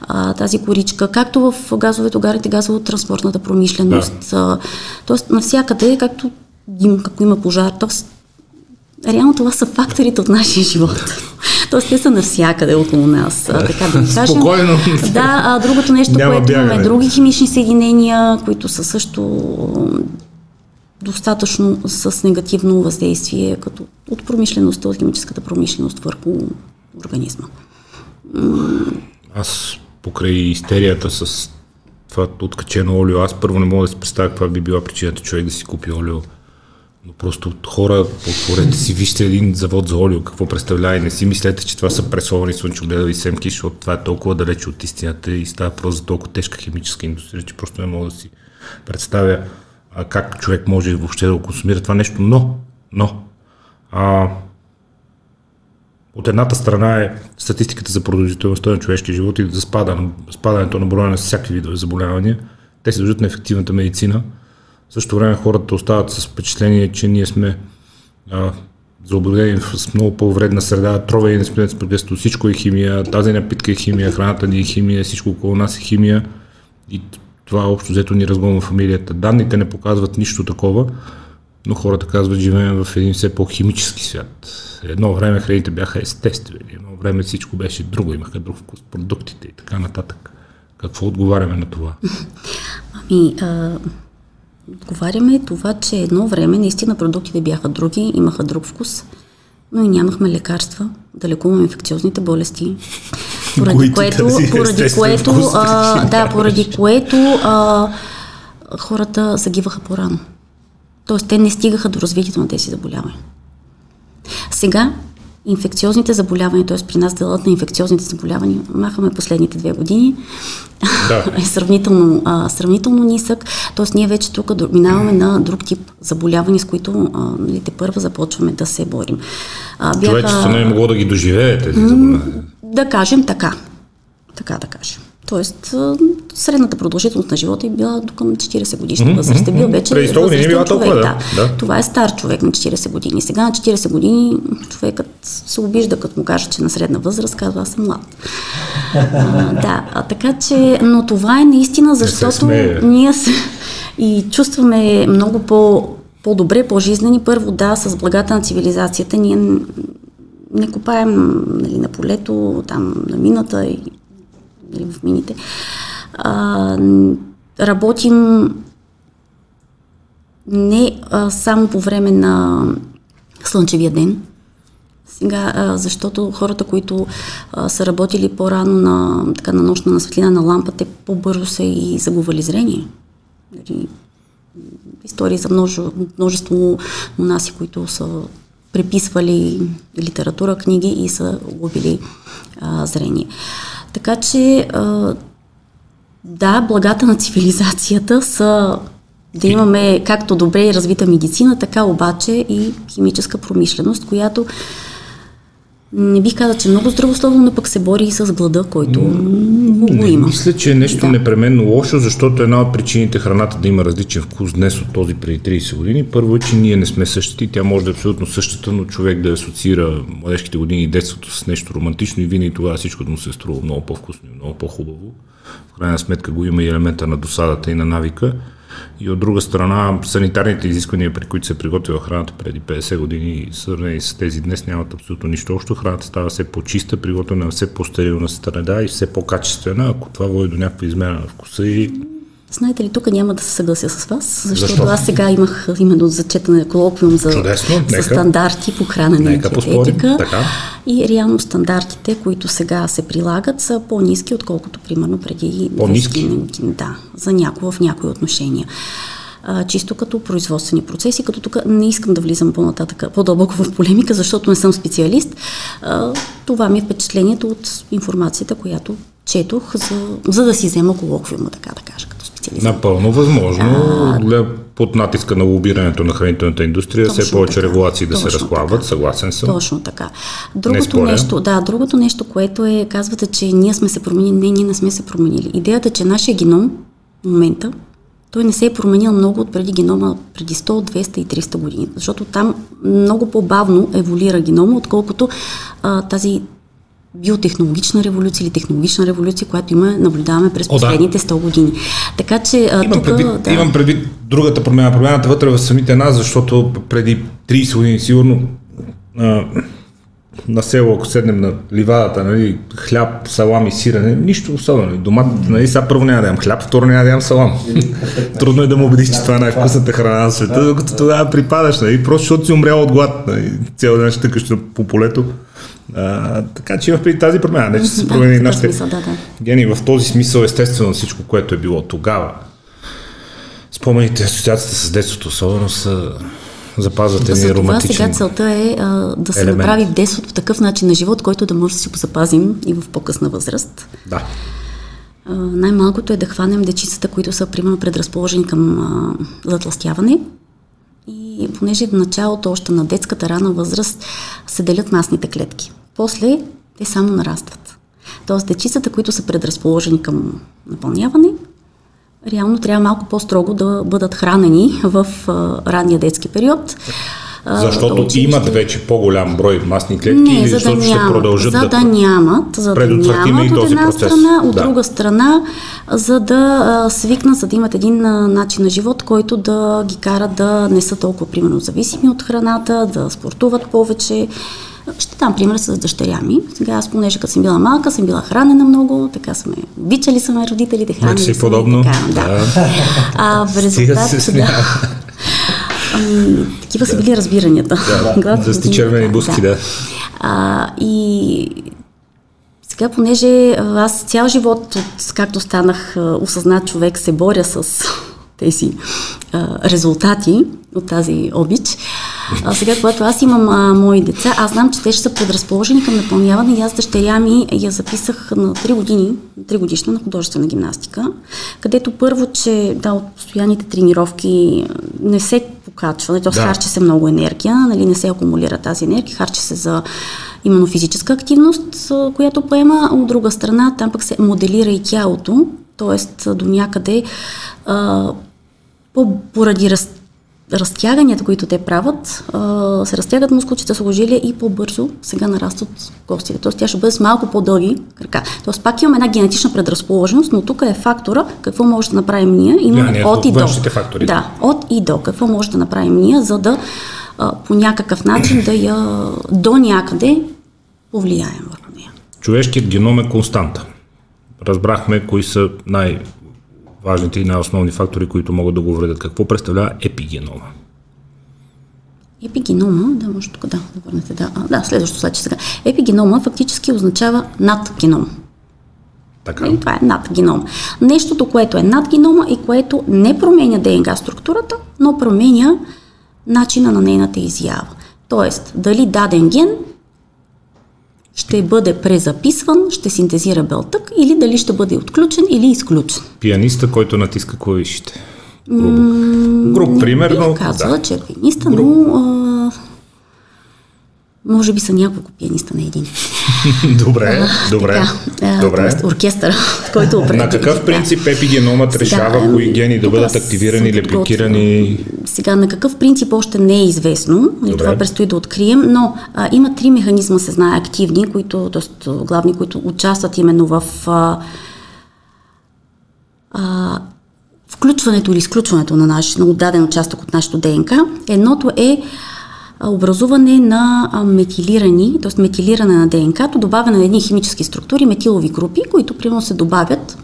а, тази коричка, както в газовете, огарите, газово-транспортната промишленост. Да. тоест, навсякъде, както дим, ако има пожар, тоест, реално това са факторите от нашия живот. Тоест, те са навсякъде около нас, така да кажем.
Спокойно.
Да, а другото нещо, Няма което бягане. имаме, други химични съединения, които са също достатъчно с негативно въздействие, като от промишлеността, от химическата промишленост върху организма.
Аз покрай истерията с това откачено олио, аз първо не мога да си представя каква би била причината човек да си купи олио. Но просто хора, отворете си, вижте един завод за олио, какво представлява и не си мислете, че това са пресовани слънчогледови семки, защото това е толкова далече от истината и става просто за толкова тежка химическа индустрия, че просто не мога да си представя а, как човек може въобще да го консумира това нещо. Но, но, а, от едната страна е статистиката за продължителността на човешкия живот и за спадане, спадането на броя на всякакви видове заболявания. Те се дължат на ефективната медицина. В същото време хората остават с впечатление, че ние сме а, заобладени с много по-вредна среда, трове и не сме да всичко е химия, тази напитка е химия, храната ни е химия, всичко около нас е химия и това общо взето ни разгонва фамилията. Данните не показват нищо такова, но хората казват, живеем в един все по-химически свят. Едно време храните бяха естествени, едно време всичко беше друго, имаха друг вкус продуктите и така нататък. Какво отговаряме на това?
Ами, а, отговаряме това, че едно време наистина продуктите бяха други, имаха друг вкус, но и нямахме лекарства да лекуваме инфекциозните болести. Поради което, поради което, а, да, поради което а, хората загиваха по-рано. Тоест, те не стигаха до развитието на тези заболявания. Сега инфекциозните заболявания, т.е. при нас делът на инфекциозните заболявания, махаме последните две години, да. е сравнително, а, сравнително нисък. Т.е. ние вече тук минаваме на друг тип заболявания, с които а, нали, те първа започваме да се борим.
А, бяха... Човечеството не е могло да ги доживее тези заболявания.
Да кажем така. Така да кажем. Тоест, средната продължителност на живота е била до към 40 годишна възраст. Е бил вече
възрастен човек. Толкова, да.
да. Това е стар човек на 40 години. Сега на 40 години човекът се обижда, като му каже, че на средна възраст казва, аз съм млад. а, да, а, така че, но това е наистина, защото ние се и чувстваме много по, по-добре, по-жизнени. Първо, да, с благата на цивилизацията ние не копаем нали, на полето, там на мината и нали, в мините. А, работим не а, само по време на слънчевия ден, сега, а, защото хората, които а, са работили по-рано на, така, на нощна на светлина на лампа, те по-бързо са и загубвали зрение. Нали, истории за множество, множество монаси, които са преписвали литература, книги и са губили а, зрение. Така че, а, да, благата на цивилизацията са да имаме както добре и развита медицина, така обаче и химическа промишленост, която не бих казал, че много здравословно, но пък се бори и с глада, който го има.
Мисля, че е нещо да. непременно лошо, защото една от причините храната да има различен вкус днес от този преди 30 години. Първо е, че ние не сме същите, тя може да е абсолютно същата, но човек да асоциира младежките години и детството с нещо романтично и винаги тогава всичко да му се е струва много по-вкусно и много по-хубаво. В крайна сметка го има и елемента на досадата и на навика. И от друга страна, санитарните изисквания, при които се приготвила храната преди 50 години, сравнени с тези днес, нямат абсолютно нищо общо. Храната става все по-чиста, приготвена все по-стерилна среда и все по-качествена, ако това води до някаква измена на вкуса и
Знаете ли, тук няма да се съглася с вас, защото Защо? аз сега имах именно зачетане колоквиум за,
Чудесно,
за стандарти по хранене диететика. Така. И реално стандартите, които сега се прилагат, са по-низки, отколкото примерно преди
по-низки?
години. Да, за някои в някои отношения а, чисто като производствени процеси, като тук не искам да влизам по-нататък, по-дълбоко в полемика, защото не съм специалист. А, това ми е впечатлението от информацията, която четох, за, за да си взема колоквиума, така да кажа, специалист.
Напълно възможно. А, под натиска на лобирането на хранителната индустрия, все повече така, регулации да се разплават, съгласен съм.
Точно така. Другото нещо, да, другото нещо, което е, казвате, че ние сме се променили, не, ние не сме се променили. Идеята, че нашия геном в момента той не се е променил много от преди генома, преди 100, 200 и 300 години, защото там много по-бавно еволюира генома, отколкото а, тази биотехнологична революция или технологична революция, която има, наблюдаваме през последните 100 години. Така че
имам, тук, предвид, да. имам предвид другата промяна, промяната вътре в самите нас, защото преди 30 години сигурно а, на село, ако седнем на ливадата, нали, хляб, салам и сирене, нищо особено. Домат, нали, сега първо няма да ям хляб, второ няма да ям салам. Трудно е да му убедиш, че това е най-вкусната храна на света, докато тогава припадаш, нали, просто защото си умрял от глад, нали, цял ден ще тъкаш по полето. А, така че има при тази промяна, не че се промени да, нашите смисъл, да, да. гени в този смисъл, естествено всичко, което е било тогава. Спомените, асоциацията с детството особено са запазват едни романтични
сега целта е а, да се елемент. направи детството в такъв начин на живот, който да може да си го запазим и в по-късна възраст.
Да.
А, най-малкото е да хванем дечицата, които са примерно предразположени към а, затластяване. И понеже в началото, още на детската рана възраст, се делят масните клетки. После те само нарастват. Тоест, дечицата, които са предразположени към напълняване, реално трябва малко по-строго да бъдат хранени в а, ранния детски период.
Защото училище. имат вече по-голям брой масни клетки Не, или за да
защото
ще продължат
за да, да нямат, за да нямат от една процес. страна, от да. друга страна, за да а, свикнат, за да имат един а, начин на живот, който да ги кара да не са толкова, примерно, зависими от храната, да спортуват повече, ще дам пример с дъщеря ми. Сега аз, понеже като съм била малка, съм била хранена много, така сме обичали са ме родителите, хранили
си подобно. Така,
да. А в резултат, да. Такива са били разбиранията.
Да, да сте червени буски, да. да.
А, и сега, понеже аз цял живот, от, както станах осъзнат човек, се боря с тези а, резултати от тази обич. А, сега, когато аз имам а, мои деца, аз знам, че те ще са предразположени към напълняване и аз дъщеря ми я записах на 3 години, 3 годишна на художествена гимнастика, където първо, че да, от постоянните тренировки не се покачва, нали, т.е. Да. харчи се много енергия, нали, не се акумулира тази енергия, харчи се за именно физическа активност, която поема, от друга страна там пък се моделира и тялото, т.е. до някъде а, по, поради раз, разтяганията, които те правят, а, се разтягат мускулчите с ожилия и по-бързо сега нарастват костите. Тоест тя ще бъде с малко по-дълги крака. Тоест пак имаме една генетична предразположеност, но тук е фактора какво може да направим ние. Има
yeah,
от и до.
Фактори.
Да, от и до. Какво може да направим ние, за да а, по някакъв начин да я до някъде повлияем върху нея.
Човешкият геном е константа. Разбрахме кои са най- важните и най-основни фактори, които могат да го вредят. Какво представлява епигенома?
Епигенома, да, може тук да, да върнете, да. А, да, следващото след сега. Епигенома фактически означава над геном.
Така.
И това е над геном. Нещото, което е над генома и което не променя ДНК структурата, но променя начина на нейната изява. Тоест, дали даден ген ще бъде презаписван, ще синтезира белтък или дали ще бъде отключен или изключен.
Пианиста, който натиска клавишите. Грубо. Груб пример, но...
казва, да. че е пианиста, Груб. но може би са няколко пианиста на един.
добре, а, добре.
Така, добре. Тоест, оркестър, който определя.
На какъв принцип епигеномът сега, решава кои гени да бъдат активирани или блокирани?
Сега, на какъв принцип още не е известно. Добре. Това предстои да открием, но а, има три механизма, се знае, активни, които, т.е. главни, които участват именно в а, а, включването или изключването на, наш, на отдаден участък от нашото ДНК. Едното е образуване на метилирани, т.е. метилиране на ДНК, добавяне на едни химически структури, метилови групи, които примерно се добавят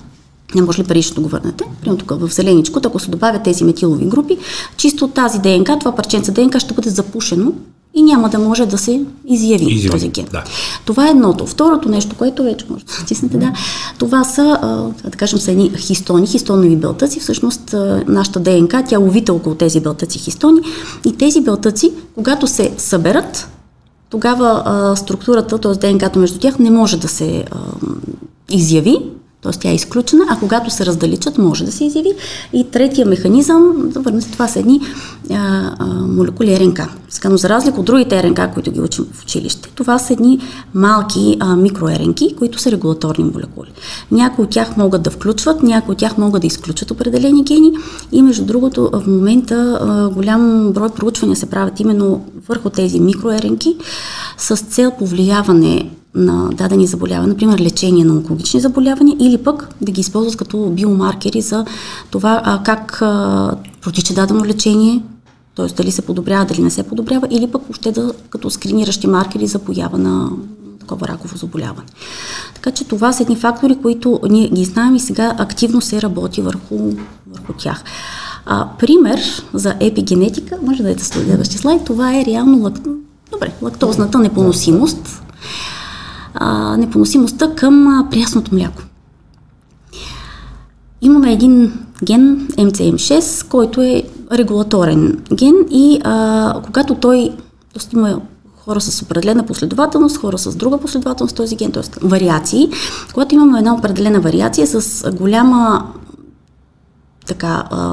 не може ли парично да го върнете? Примерно тук в зеленичко, ако се добавят тези метилови групи, чисто от тази ДНК, това парченце ДНК ще бъде запушено и няма да може да се изяви, изяви този ген.
Да.
Това е едното. Второто нещо, което вече може да натиснете, да, това са, а, да кажем, са едни хистони, хистонови белтъци. Всъщност а, нашата ДНК, тя ловите около тези белтъци хистони и тези белтъци, когато се съберат, тогава а, структурата, т.е. ДНК-то между тях не може да се а, изяви, т.е. тя е изключена, а когато се раздалечат, може да се изяви. И третия механизъм, да върнете, това са едни а, а, молекули РНК. Сега, но за разлика от другите РНК, които ги учим в училище, това са едни малки а, микроРНК, които са регулаторни молекули. Някои от тях могат да включват, някои от тях могат да изключат определени гени и между другото в момента а, голям брой проучвания се правят именно върху тези микроРНК с цел повлияване на дадени заболявания, например лечение на онкологични заболявания или пък да ги използват като биомаркери за това а, как а, протича дадено лечение, т.е. дали се подобрява, дали не се подобрява, или пък още да като скриниращи маркери за поява на такова раково заболяване. Така че това са едни фактори, които ние ги знаем и сега активно се работи върху, върху тях. А, пример за епигенетика, може да е следващия слайд, това е реално лак... Добре, лактозната непоносимост. А, непоносимостта към прясното мляко. Имаме един ген MCM6, който е регулаторен ген и а, когато той, има хора с определена последователност, хора с друга последователност този ген, т.е. вариации. Когато имаме една определена вариация с голяма така а,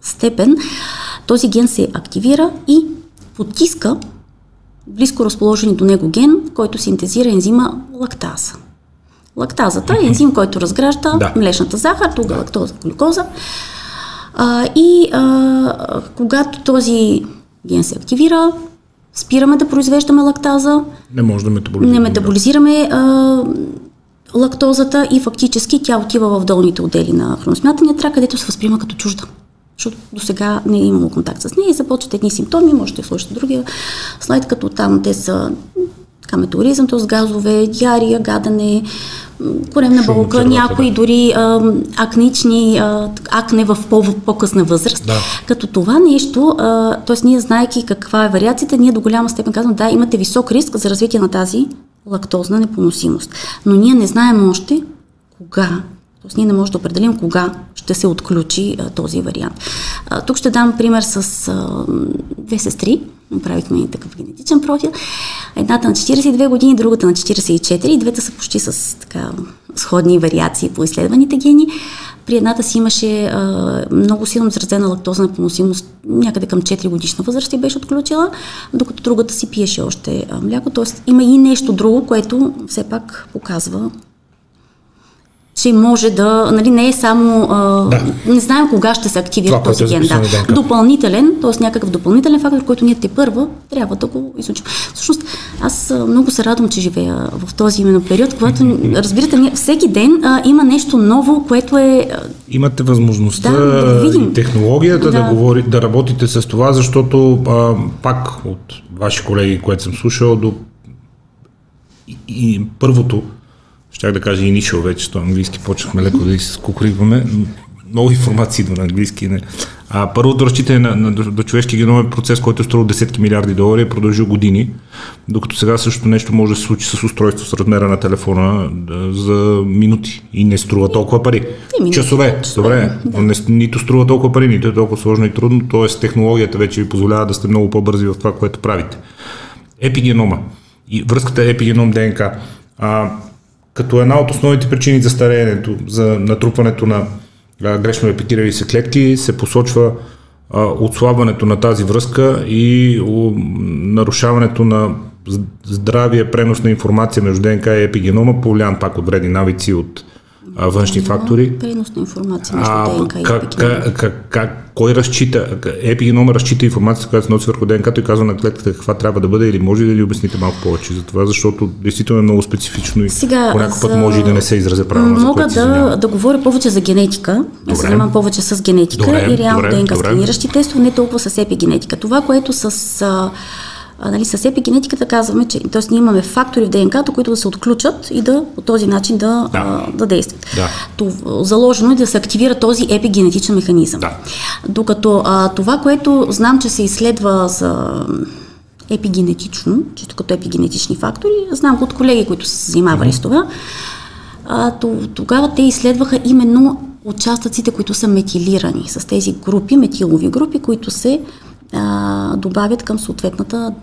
степен, този ген се активира и потиска близко разположени до него ген, който синтезира ензима лактаза. Лактазата е ензим, който разгражда да. млечната захар, тук лактоза, глюкоза. А, и а, когато този ген се активира, спираме да произвеждаме лактаза.
Не може да метаболизираме.
Не метаболизираме а, лактозата и фактически тя отива в долните отдели на храносмятания трак, където се възприема като чужда. Защото до сега не е имало контакт с нея и започват едни симптоми, можете да слушате другия слайд, като там те са така, метеоризъм, т.е. газове, диария, гадане, коремна болка, някои дори а, акнични, а, акне в по- по-късна възраст. Да. Като това нещо, т.е. ние знаеки каква е вариацията, ние до голяма степен казваме, да, имате висок риск за развитие на тази лактозна непоносимост. Но ние не знаем още кога Тоест ние не можем да определим кога ще се отключи а, този вариант. А, тук ще дам пример с а, две сестри. Направихме и такъв генетичен профил. Едната на 42 години, другата на 44 и двете са почти с така сходни вариации по изследваните гени. При едната си имаше а, много силно изразена лактозна поносимост някъде към 4 годишна възраст и беше отключила, докато другата си пиеше още а, мляко. Тоест има и нещо друго, което все пак показва че може да, нали, не е само, а, да. не знаем кога ще се активира Това, този е ген. Да. Допълнителен, т.е. някакъв допълнителен фактор, който ние те първа трябва да го изучим. Всъщност, аз много се радвам, че живея в този именно период, когато, разбирате, всеки ден а, има нещо ново, което е...
Имате възможността да, да и технологията да. Да, говори, да работите с това, защото а, пак от ваши колеги, което съм слушал, до и, и първото, щях да кажа initial вече, то английски почнахме леко да изкукриваме. Много информация идва на английски. Не. А първото разчитане на, на, до, до човешки геном е процес, който е струвал десетки милиарди долари и е продължил години, докато сега същото нещо може да се случи с устройство с размера на телефона да, за минути и не струва толкова пари. Часове, добре, но не, нито струва толкова пари, нито е толкова сложно и трудно, т.е. технологията вече ви позволява да сте много по-бързи в това, което правите. Епигенома и връзката епигеном-ДНК. А, като една от основните причини за стареенето, за натрупването на грешно епитирали се клетки, се посочва отслабването на тази връзка и нарушаването на здравия пренос на информация между ДНК и епигенома, повлиян пак от вредни навици, от а, външни да, фактори.
Пренос на информация между а, ДНК
как, и как, как, как, кой разчита, епигенома разчита информацията, която се носи върху ДНК и казва на клетката каква трябва да бъде или може да ли обясните малко повече за това, защото действително е много специфично и Сега, по някакъв път може и да не се изразя правилно.
Мога да, да говоря повече за генетика. Аз се занимавам повече с генетика добре, и реално добре, ДНК сканиращи тестове, не толкова с епигенетика. Това, което с а, а, нали, с епигенетиката казваме, че т.е. ние имаме фактори в ДНК, които да се отключат и да по този начин да, да. А, да действат. Да. То, заложено е да се активира този епигенетичен механизъм. Да. Докато а, това, което знам, че се изследва за епигенетично, чисто като епигенетични фактори, знам от колеги, които са се занимавали mm-hmm. с това, а, то, тогава те изследваха именно участъците, които са метилирани с тези групи, метилови групи, които се а, добавят към съответната,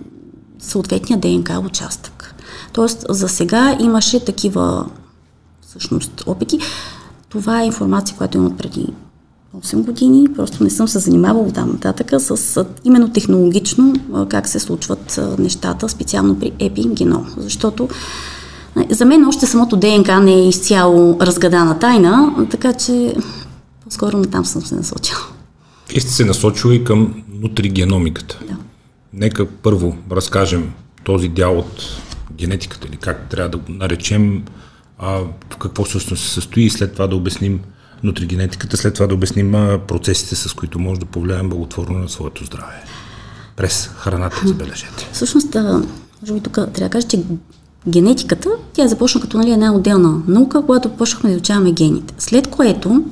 съответния ДНК участък. Тоест, за сега имаше такива всъщност опити. Това е информация, която имам преди 8 години, просто не съм се занимавала там нататък с именно технологично как се случват нещата, специално при епигеном. Защото за мен още самото ДНК не е изцяло разгадана тайна, така че по-скоро на там съм се насочила.
И сте се насочили към нутригеномиката. Да. Нека първо разкажем този дял от генетиката или как трябва да го наречем, а, в какво се състои и след това да обясним нутригенетиката, след това да обясним процесите, с които може да повлияем благотворно на своето здраве. През храната, забележете.
Всъщност, може би тук трябва да кажа, че генетиката, тя започна като нали, една отделна наука, когато почнахме да изучаваме гените. След което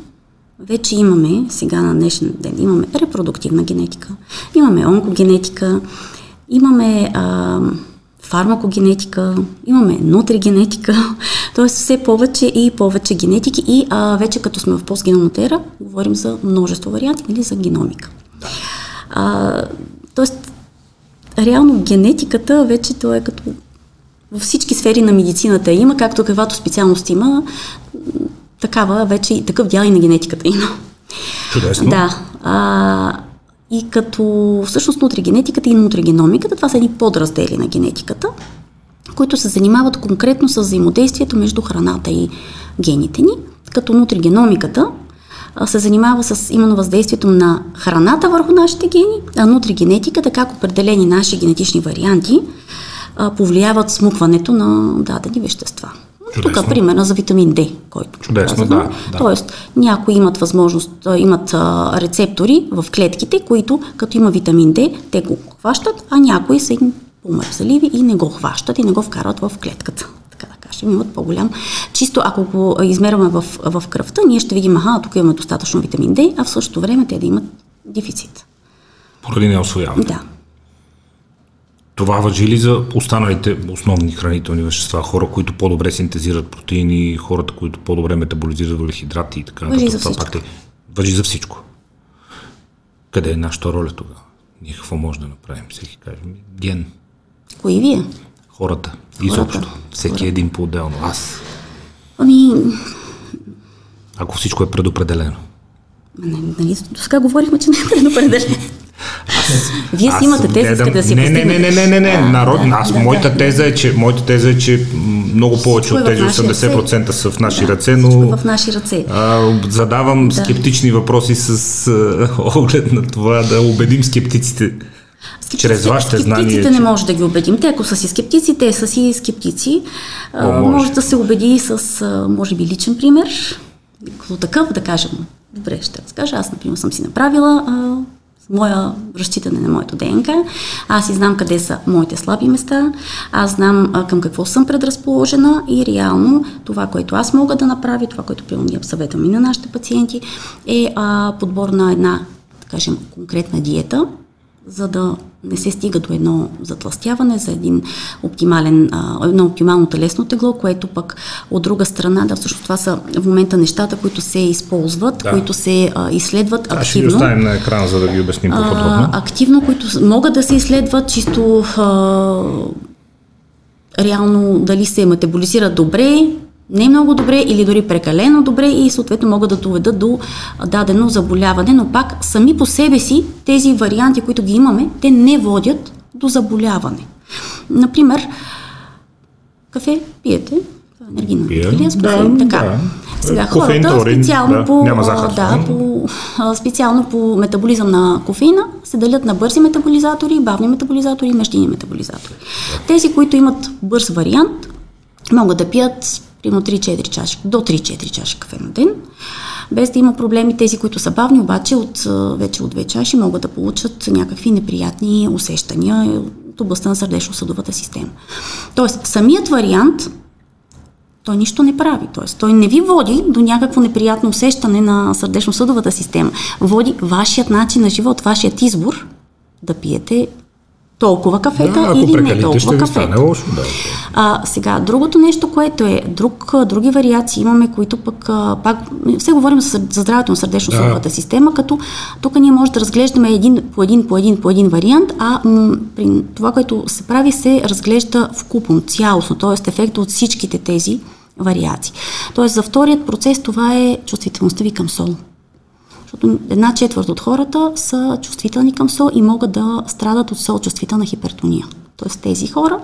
вече имаме, сега на днешен ден, имаме репродуктивна генетика, имаме онкогенетика, имаме а, фармакогенетика, имаме нутригенетика, т.е. все повече и повече генетики и а, вече като сме в постгеномната ера, говорим за множество варианти или за геномика. А, тоест, реално генетиката вече то е като във всички сфери на медицината има, както каквато специалност има, такава вече и такъв дял и на генетиката има.
Чудесно.
Да. А, и като всъщност нутригенетиката и нутригеномиката, това са едни подраздели на генетиката, които се занимават конкретно с взаимодействието между храната и гените ни, като нутригеномиката се занимава с именно въздействието на храната върху нашите гени, а нутригенетиката, как определени наши генетични варианти повлияват смукването на дадени вещества. Чудесно. Тук примерно за витамин D, който
Чудесно, да, да.
Тоест, някои имат възможност, имат а, рецептори в клетките, които като има витамин D, те го хващат, а някои са им помързаливи и не го хващат и не го вкарват в клетката. Така да кажем, имат по-голям. Чисто ако го измерваме в, в кръвта, ние ще видим, аха, тук имаме достатъчно витамин D, а в същото време те да имат дефицит.
Поради неосвояване.
Да.
Това въжи ли за останалите основни хранителни вещества? Хора, които по-добре синтезират протеини, хората, които по-добре метаболизират въглехидрати и така
нататък. Въжи за всичко. Пак е,
въжи за всичко. Къде е нашата роля тогава? Ние какво може да направим? Всеки каже, ген.
Кои вие?
Хората. Изобщо. Всеки Хората. един по-отделно. Аз.
Ами...
Ако всичко е предопределено.
Нали, до сега говорихме, че не е предопределено. Вие си имате теза, искате да си
не, не, не, не, не, не, не, народ, аз, моята теза е, че, моята теза е, че много повече от тези 80% са в наши ръце, но...
В наши ръце.
А, задавам да. скептични въпроси с а, оглед на това да убедим скептиците. Скептиците, чрез вашите знания.
Скептиците не може да ги убедим. Те, ако са си скептици, те са си скептици. О, може. може да се убеди с, може би, личен пример. Като такъв, да кажем, добре, ще разкажа. Аз, например, съм си направила а, моя разчитане на моето ДНК. Аз си знам къде са моите слаби места, аз знам а, към какво съм предразположена и реално това, което аз мога да направя, това, което приема ние съветвам и на нашите пациенти, е а, подбор на една, да кажем, конкретна диета, за да не се стига до едно затластяване, за един оптимален, едно оптимално телесно тегло, което пък от друга страна, да, всъщност това са в момента нещата, които се използват, да. които се а, изследват
активно.
Ще
ги оставим на екран, за да ги обясним по-подробно.
активно, които могат да се изследват чисто а, реално дали се метаболизират добре, не много добре или дори прекалено добре и съответно могат да доведат до дадено заболяване, но пак сами по себе си тези варианти, които ги имаме, те не водят до заболяване. Например, кафе пиете, енергийна
Пия, да, така. Да.
Сега хората специално да, по, няма захар. Да, по, специално по метаболизъм на кофеина се делят на бързи метаболизатори, бавни метаболизатори и междинни метаболизатори. Тези, които имат бърз вариант, могат да пият примерно 3-4 чаши, до 3-4 чаши кафе на ден, без да има проблеми. Тези, които са бавни, обаче от, вече от две чаши могат да получат някакви неприятни усещания от областта на сърдечно-съдовата система. Тоест, самият вариант той нищо не прави. Тоест, той не ви води до някакво неприятно усещане на сърдечно-съдовата система. Води вашият начин на живот, вашият избор да пиете толкова кафета да, или не толкова кафета.
Лошо, да.
А, сега, другото нещо, което е, друг, други вариации имаме, които пък, пак, все говорим за, за здравето на сърдечно-съдовата да. система, като тук ние може да разглеждаме един по един, по един, по един вариант, а м, при това, което се прави, се разглежда в купон, цялостно, т.е. ефекта от всичките тези вариации. Тоест, за вторият процес това е чувствителността ви към сол. Защото една четвърт от хората са чувствителни към сол и могат да страдат от сол чувствителна хипертония. Тоест тези хора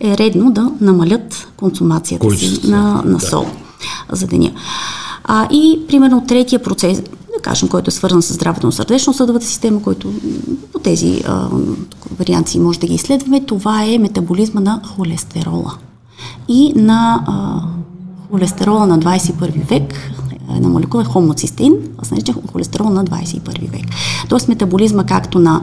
е редно да намалят консумацията Количество. си на, на сол да. за деня. А, и примерно третия процес, да кажем, който е свързан с здравето на сърдечно-съдовата система, който по тези а, варианти може да ги изследваме, това е метаболизма на холестерола. И на а, холестерола на 21 век, една молекула е хомоцистеин, аз наричам холестерол на 21 век. Тоест метаболизма както на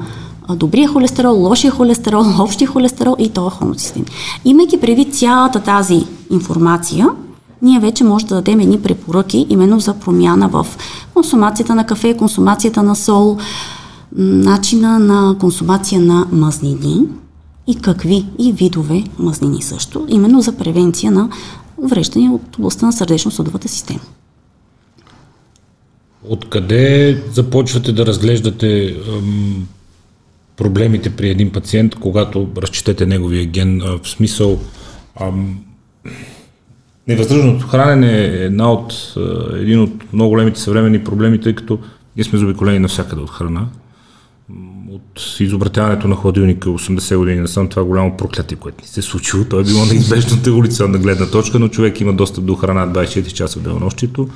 добрия холестерол, лошия холестерол, общия холестерол и това е хомоцистеин. Имайки преди цялата тази информация, ние вече може да дадем едни препоръки именно за промяна в консумацията на кафе, консумацията на сол, начина на консумация на мазнини и какви и видове мазнини също, именно за превенция на увреждания от областта на сърдечно-съдовата система.
Откъде започвате да разглеждате ам, проблемите при един пациент, когато разчетете неговия ген? А, в смисъл, ам, невъздържаното хранене е една от, един от много големите съвременни проблеми, тъй като ние сме заобиколени навсякъде от храна от изобретяването на хладилника 80 години насам, това голямо проклятие, което ни се е случило. Той е било неизбежната еволюционна гледна точка, но човек има достъп до храна 24 часа в денонощието.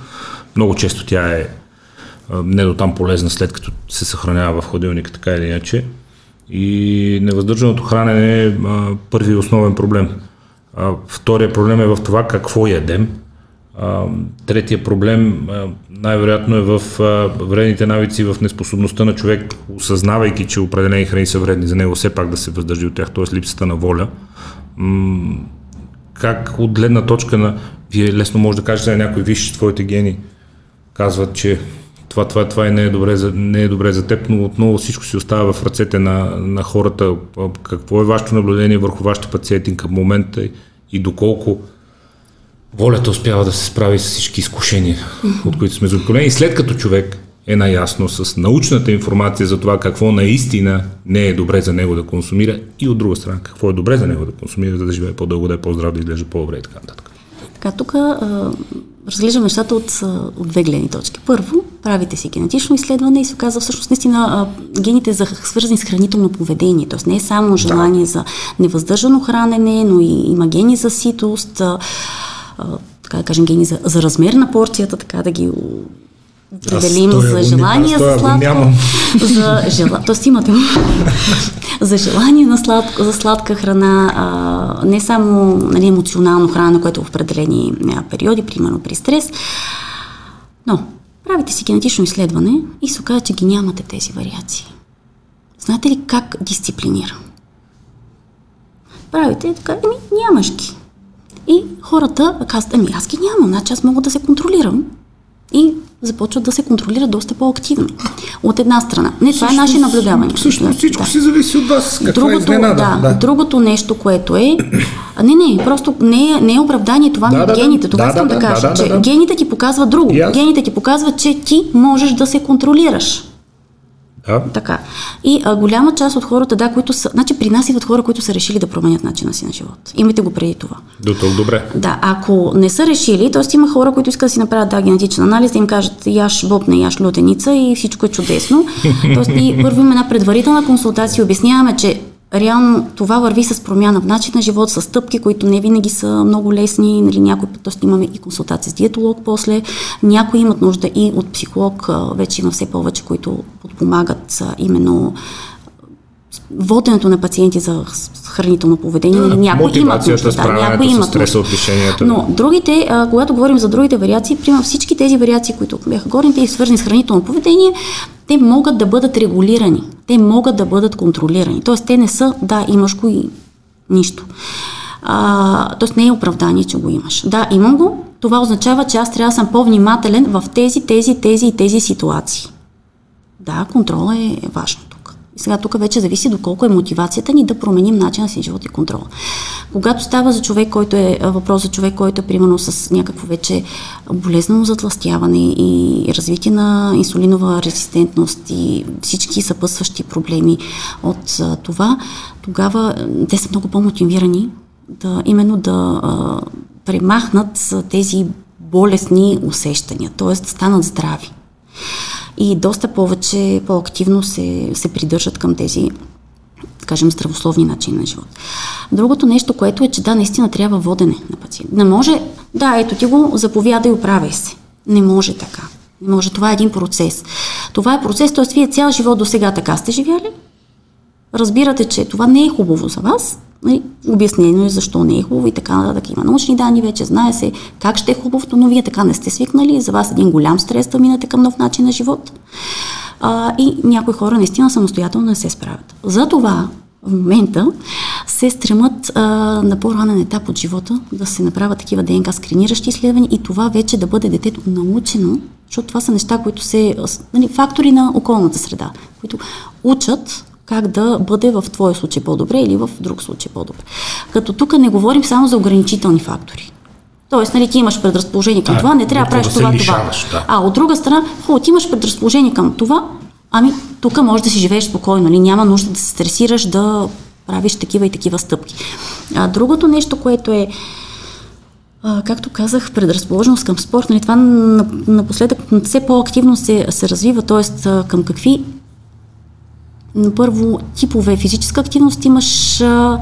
Много често тя е не до там полезна, след като се съхранява в хладилника, така или иначе. И невъздържаното хранене е първи основен проблем. Втория проблем е в това какво ядем, Третия проблем най-вероятно е в вредните навици, в неспособността на човек, осъзнавайки, че определени храни са вредни за него, все пак да се въздържи от тях, т.е. липсата на воля. Как от гледна точка на... Вие лесно може да кажете на някой, виж, твоите гени казват, че това, това, това е не, е добре за, не е добре за теб, но отново всичко си остава в ръцете на, на хората. Какво е вашето наблюдение върху вашите пациенти към момента и доколко волята успява да се справи с всички изкушения, от които сме заобиколени. И след като човек е наясно с научната информация за това какво наистина не е добре за него да консумира и от друга страна какво е добре за него да консумира, за да живее по-дълго, да е по-здрав, да изглежда по-добре и така нататък.
Така, тук разглеждам нещата от, от две гледни точки. Първо, правите си генетично изследване и се оказва всъщност наистина гените за свързани с хранително поведение. Тоест не е само желание да. за невъздържано хранене, но и има гени за ситост, а, така да кажем, гени за, за размер на порцията, така да ги определим за желание за сладко. За жела... Тоест имате за желание на сладко, за сладка храна, а, не само нали, емоционално храна, което е в определени а, периоди, примерно при стрес, но правите си генетично изследване и се оказа, че ги нямате тези вариации. Знаете ли как дисциплинира? Правите така, ами нямаш ги. И хората казват, ами аз ги нямам, значи аз мога да се контролирам. И започват да се контролират доста по-активно. От една страна. Не, това е наше наблюдаване.
Всъщност всичко да. си зависи от вас. Каква
другото, е изненада. Да, да. Другото нещо, което е... Не, не, просто не е, не е оправдание това да, на да, гените. Това да, искам да, да кажа, да, да, че да, да. гените ти показват друго. Yes. Гените ти показват, че ти можеш да се контролираш.
Да.
Така. И а, голяма част от хората, да, които са. Значи при нас идват хора, които са решили да променят начина си на живот. Имайте го преди това.
До тук добре.
Да, ако не са решили, т.е. има хора, които искат да си направят да, генетичен анализ, да им кажат яш боб, не яш лютеница и всичко е чудесно. Тоест и първо има една предварителна консултация, обясняваме, че реално това върви с промяна в начин на живот, с стъпки, които не винаги са много лесни. Нали, някой път имаме и консултация с диетолог после. Някои имат нужда и от психолог. Вече има все повече, които подпомагат именно воденето на пациенти за хранително поведение. Да, някои имат нужда, да, някои имат Но другите, а, когато говорим за другите вариации, приема всички тези вариации, които бяха горните и свързани с хранително поведение, те могат да бъдат регулирани, те могат да бъдат контролирани. Тоест, те не са, да, имаш го и нищо. А, тоест, не е оправдание, че го имаш. Да, имам го, това означава, че аз трябва да съм по-внимателен в тези, тези, тези и тези ситуации. Да, контрола е важно. И сега тук вече зависи доколко е мотивацията ни да променим начина си живот и контрол. Когато става за човек, който е въпрос за човек, който е примерно с някакво вече болезнено затластяване и развитие на инсулинова резистентност и всички съпътстващи проблеми от това, тогава те са много по-мотивирани да именно да а, премахнат тези болесни усещания, т.е. станат здрави и доста повече, по-активно се, се придържат към тези кажем, здравословни начини на живот. Другото нещо, което е, че да, наистина трябва водене на пациент. Не може, да, ето ти го, заповядай оправяй се. Не може така. Не може. Това е един процес. Това е процес, т.е. вие цял живот до сега така сте живяли разбирате, че това не е хубаво за вас, нали, обяснено е защо не е хубаво и така нататък. Има научни данни, вече знае се как ще е хубавото, но вие така не сте свикнали. За вас един голям стрес да минете към нов начин на живот. А, и някои хора наистина самостоятелно не се справят. Затова в момента се стремат а, на по-ранен етап от живота да се направят такива ДНК скриниращи изследвания и това вече да бъде детето научено, защото това са неща, които се, нали, фактори на околната среда, които учат как да бъде в твоя случай по-добре или в друг случай по-добре. Като тук не говорим само за ограничителни фактори. Тоест, нали, ти имаш предразположение към а, това, не трябва да правиш да това, лишаваш, това. Да. А от друга страна, хубаво, ти имаш предразположение към това, ами тук можеш да си живееш спокойно, нали, няма нужда да се стресираш да правиш такива и такива стъпки. А другото нещо, което е а, както казах, предразположеност към спорт, нали, това напоследък все по-активно се, се развива, т.е. към какви първо типове физическа активност имаш а,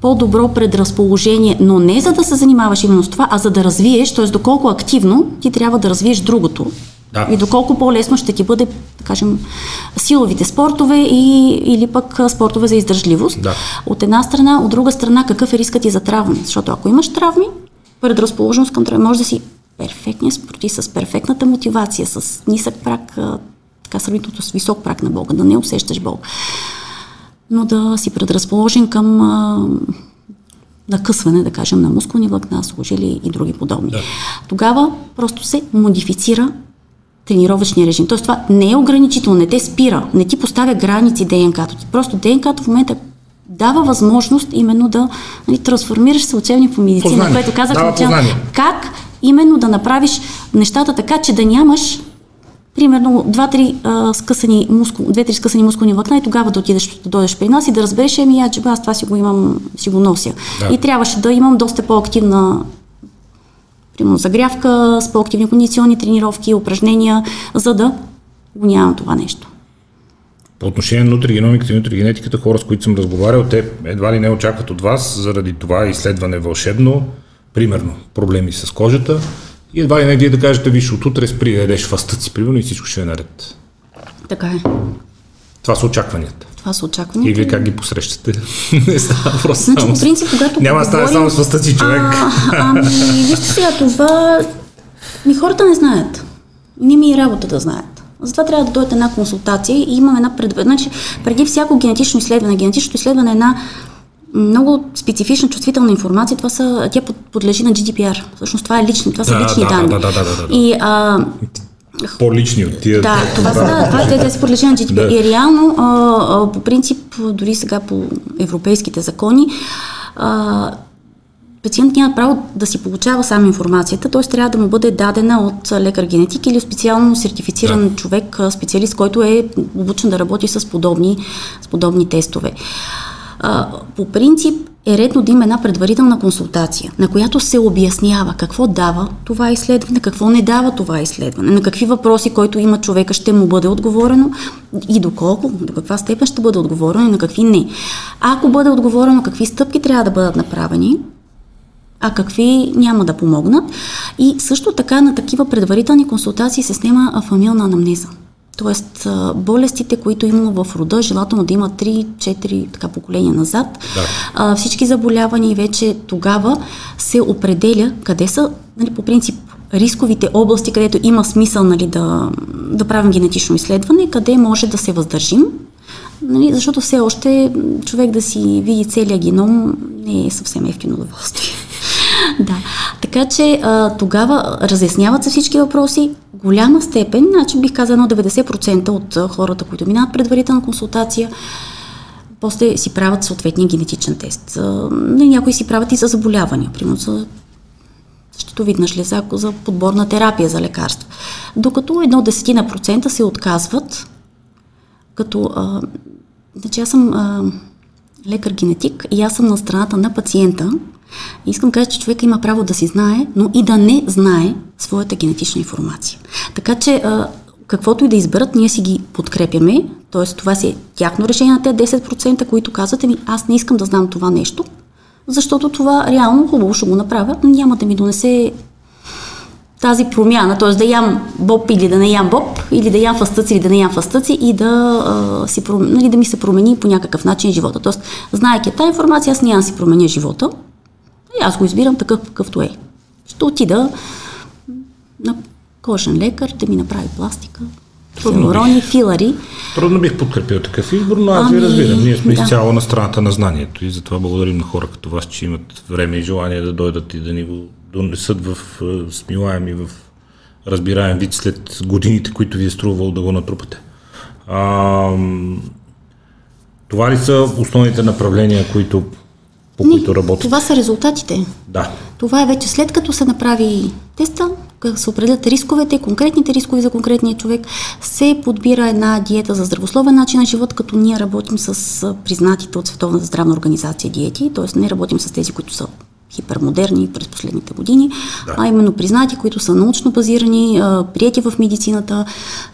по-добро предразположение, но не за да се занимаваш именно с това, а за да развиеш, т.е. доколко активно ти трябва да развиеш другото. Да. И доколко по-лесно ще ти бъде, да кажем, силовите спортове и, или пък спортове за издържливост. Да. От една страна, от друга страна, какъв е рискът ти за травми? Защото ако имаш травми, предразположеност към травми, може да си перфектният спортист, с перфектната мотивация, с нисък прак, така сравнително с висок прак на Бога, да не усещаш Бог, но да си предразположен към а, накъсване, да кажем, на мускулни влакна, служили и други подобни. Да. Тогава просто се модифицира тренировъчния режим. Тоест това не е ограничително, не те спира, не ти поставя граници ДНК-то ти. Просто ДНК-то в момента дава възможност именно да нали, трансформираш се учебни по медицина, познание. което казах начало. Как именно да направиш нещата така, че да нямаш примерно два-три скъсани мускул, две-три скъсани мускулни влакна и тогава да отидеш, да дойдеш при нас и да разбереш, еми, я, че аз това си го имам, си го нося. Да. И трябваше да имам доста по-активна примерно загрявка, с по-активни кондиционни тренировки, упражнения, за да го нямам това нещо.
По отношение на нутригеномиката и нутригенетиката, хора, с които съм разговарял, те едва ли не очакват от вас заради това изследване вълшебно, примерно проблеми с кожата, и едва ли не вие да кажете, виж, от утре спри да ядеш фастът си, примерно, и всичко ще е наред.
Така е.
Това са очакванията.
Това са очакванията.
И вие как ги посрещате? не става просто
значи. По принцип, когато
Няма да става само с фаста си човек. А,
ами, вижте сега, това... Ми хората не знаят. Не ми е работа да знаят. Затова трябва да дойде една консултация и имам една предварителна. Значи, преди всяко генетично изследване, генетичното изследване е една много специфична, чувствителна информация, това са, тя подлежи на GDPR. Всъщност това е лични, това са да, лични
да,
данни.
Да, да, да, да, да.
И, а,
по-лични от тия.
Да, това са, това, те, са подлежи на GDPR. Да. И реално, а, а, по принцип, дори сега по европейските закони, а, пациент няма право да си получава сам информацията, т.е. трябва да му бъде дадена от лекар-генетик или специално сертифициран да. човек, специалист, който е обучен да работи с подобни, с подобни тестове. А, по принцип е редно да има една предварителна консултация, на която се обяснява какво дава това изследване, какво не дава това изследване, на какви въпроси, който има човека, ще му бъде отговорено и доколко, до каква степен ще бъде отговорено и на какви не. Ако бъде отговорено какви стъпки трябва да бъдат направени, а какви няма да помогнат. И също така на такива предварителни консултации се снима фамилна анамнеза. Тоест, болестите, които има в рода, желателно да има 3-4 така, поколения назад, да. а, всички заболявания вече тогава се определя къде са, нали, по принцип, рисковите области, където има смисъл нали, да, да правим генетично изследване, къде може да се въздържим, нали, защото все още човек да си види целият геном не е съвсем ефтино удоволствие. да. Така че а, тогава разясняват се всички въпроси. Голяма степен, значи бих казала 90% от хората, които минават предварителна консултация, после си правят съответния генетичен тест. Някои си правят и за заболявания, примерно за щитовидна жлеза, за подборна терапия за лекарства. Докато едно десетина процента се отказват, като а, значи аз съм а, лекар-генетик и аз съм на страната на пациента, Искам да кажа, че човек има право да си знае, но и да не знае своята генетична информация. Така че каквото и да изберат, ние си ги подкрепяме, т.е. това си е тяхно решение на тези 10%, които казват, ми аз не искам да знам това нещо, защото това реално хубаво ще го направя, но няма да ми донесе тази промяна, т.е. да ям боб или да не ям боб, или да ям фастъци или да не ям фастъци и да, а, си, нали, да ми се промени по някакъв начин живота. Тоест, знаеки тази информация, аз няма да си променя живота и аз го избирам такъв какъвто е. Ще отида на кожен лекар да ми направи пластика, хиалурони, филари.
Трудно бих подкрепил такъв избор, но аз ами, ви разбирам. Ние сме да. изцяло на страната на знанието и затова благодарим на хора като вас, че имат време и желание да дойдат и да ни го донесат в смилаем и в разбираем вид след годините, които ви е струвало да го натрупате. А, това ли са основните направления, които по Не, които работите?
Това са резултатите.
Да.
Това е вече след като се направи теста, се определят рисковете, конкретните рискове за конкретния човек, се подбира една диета за здравословен начин на живот, като ние работим с признатите от Световната здравна организация диети, т.е. не работим с тези, които са хипермодерни през последните години, да. а именно признати, които са научно базирани, прияти в медицината.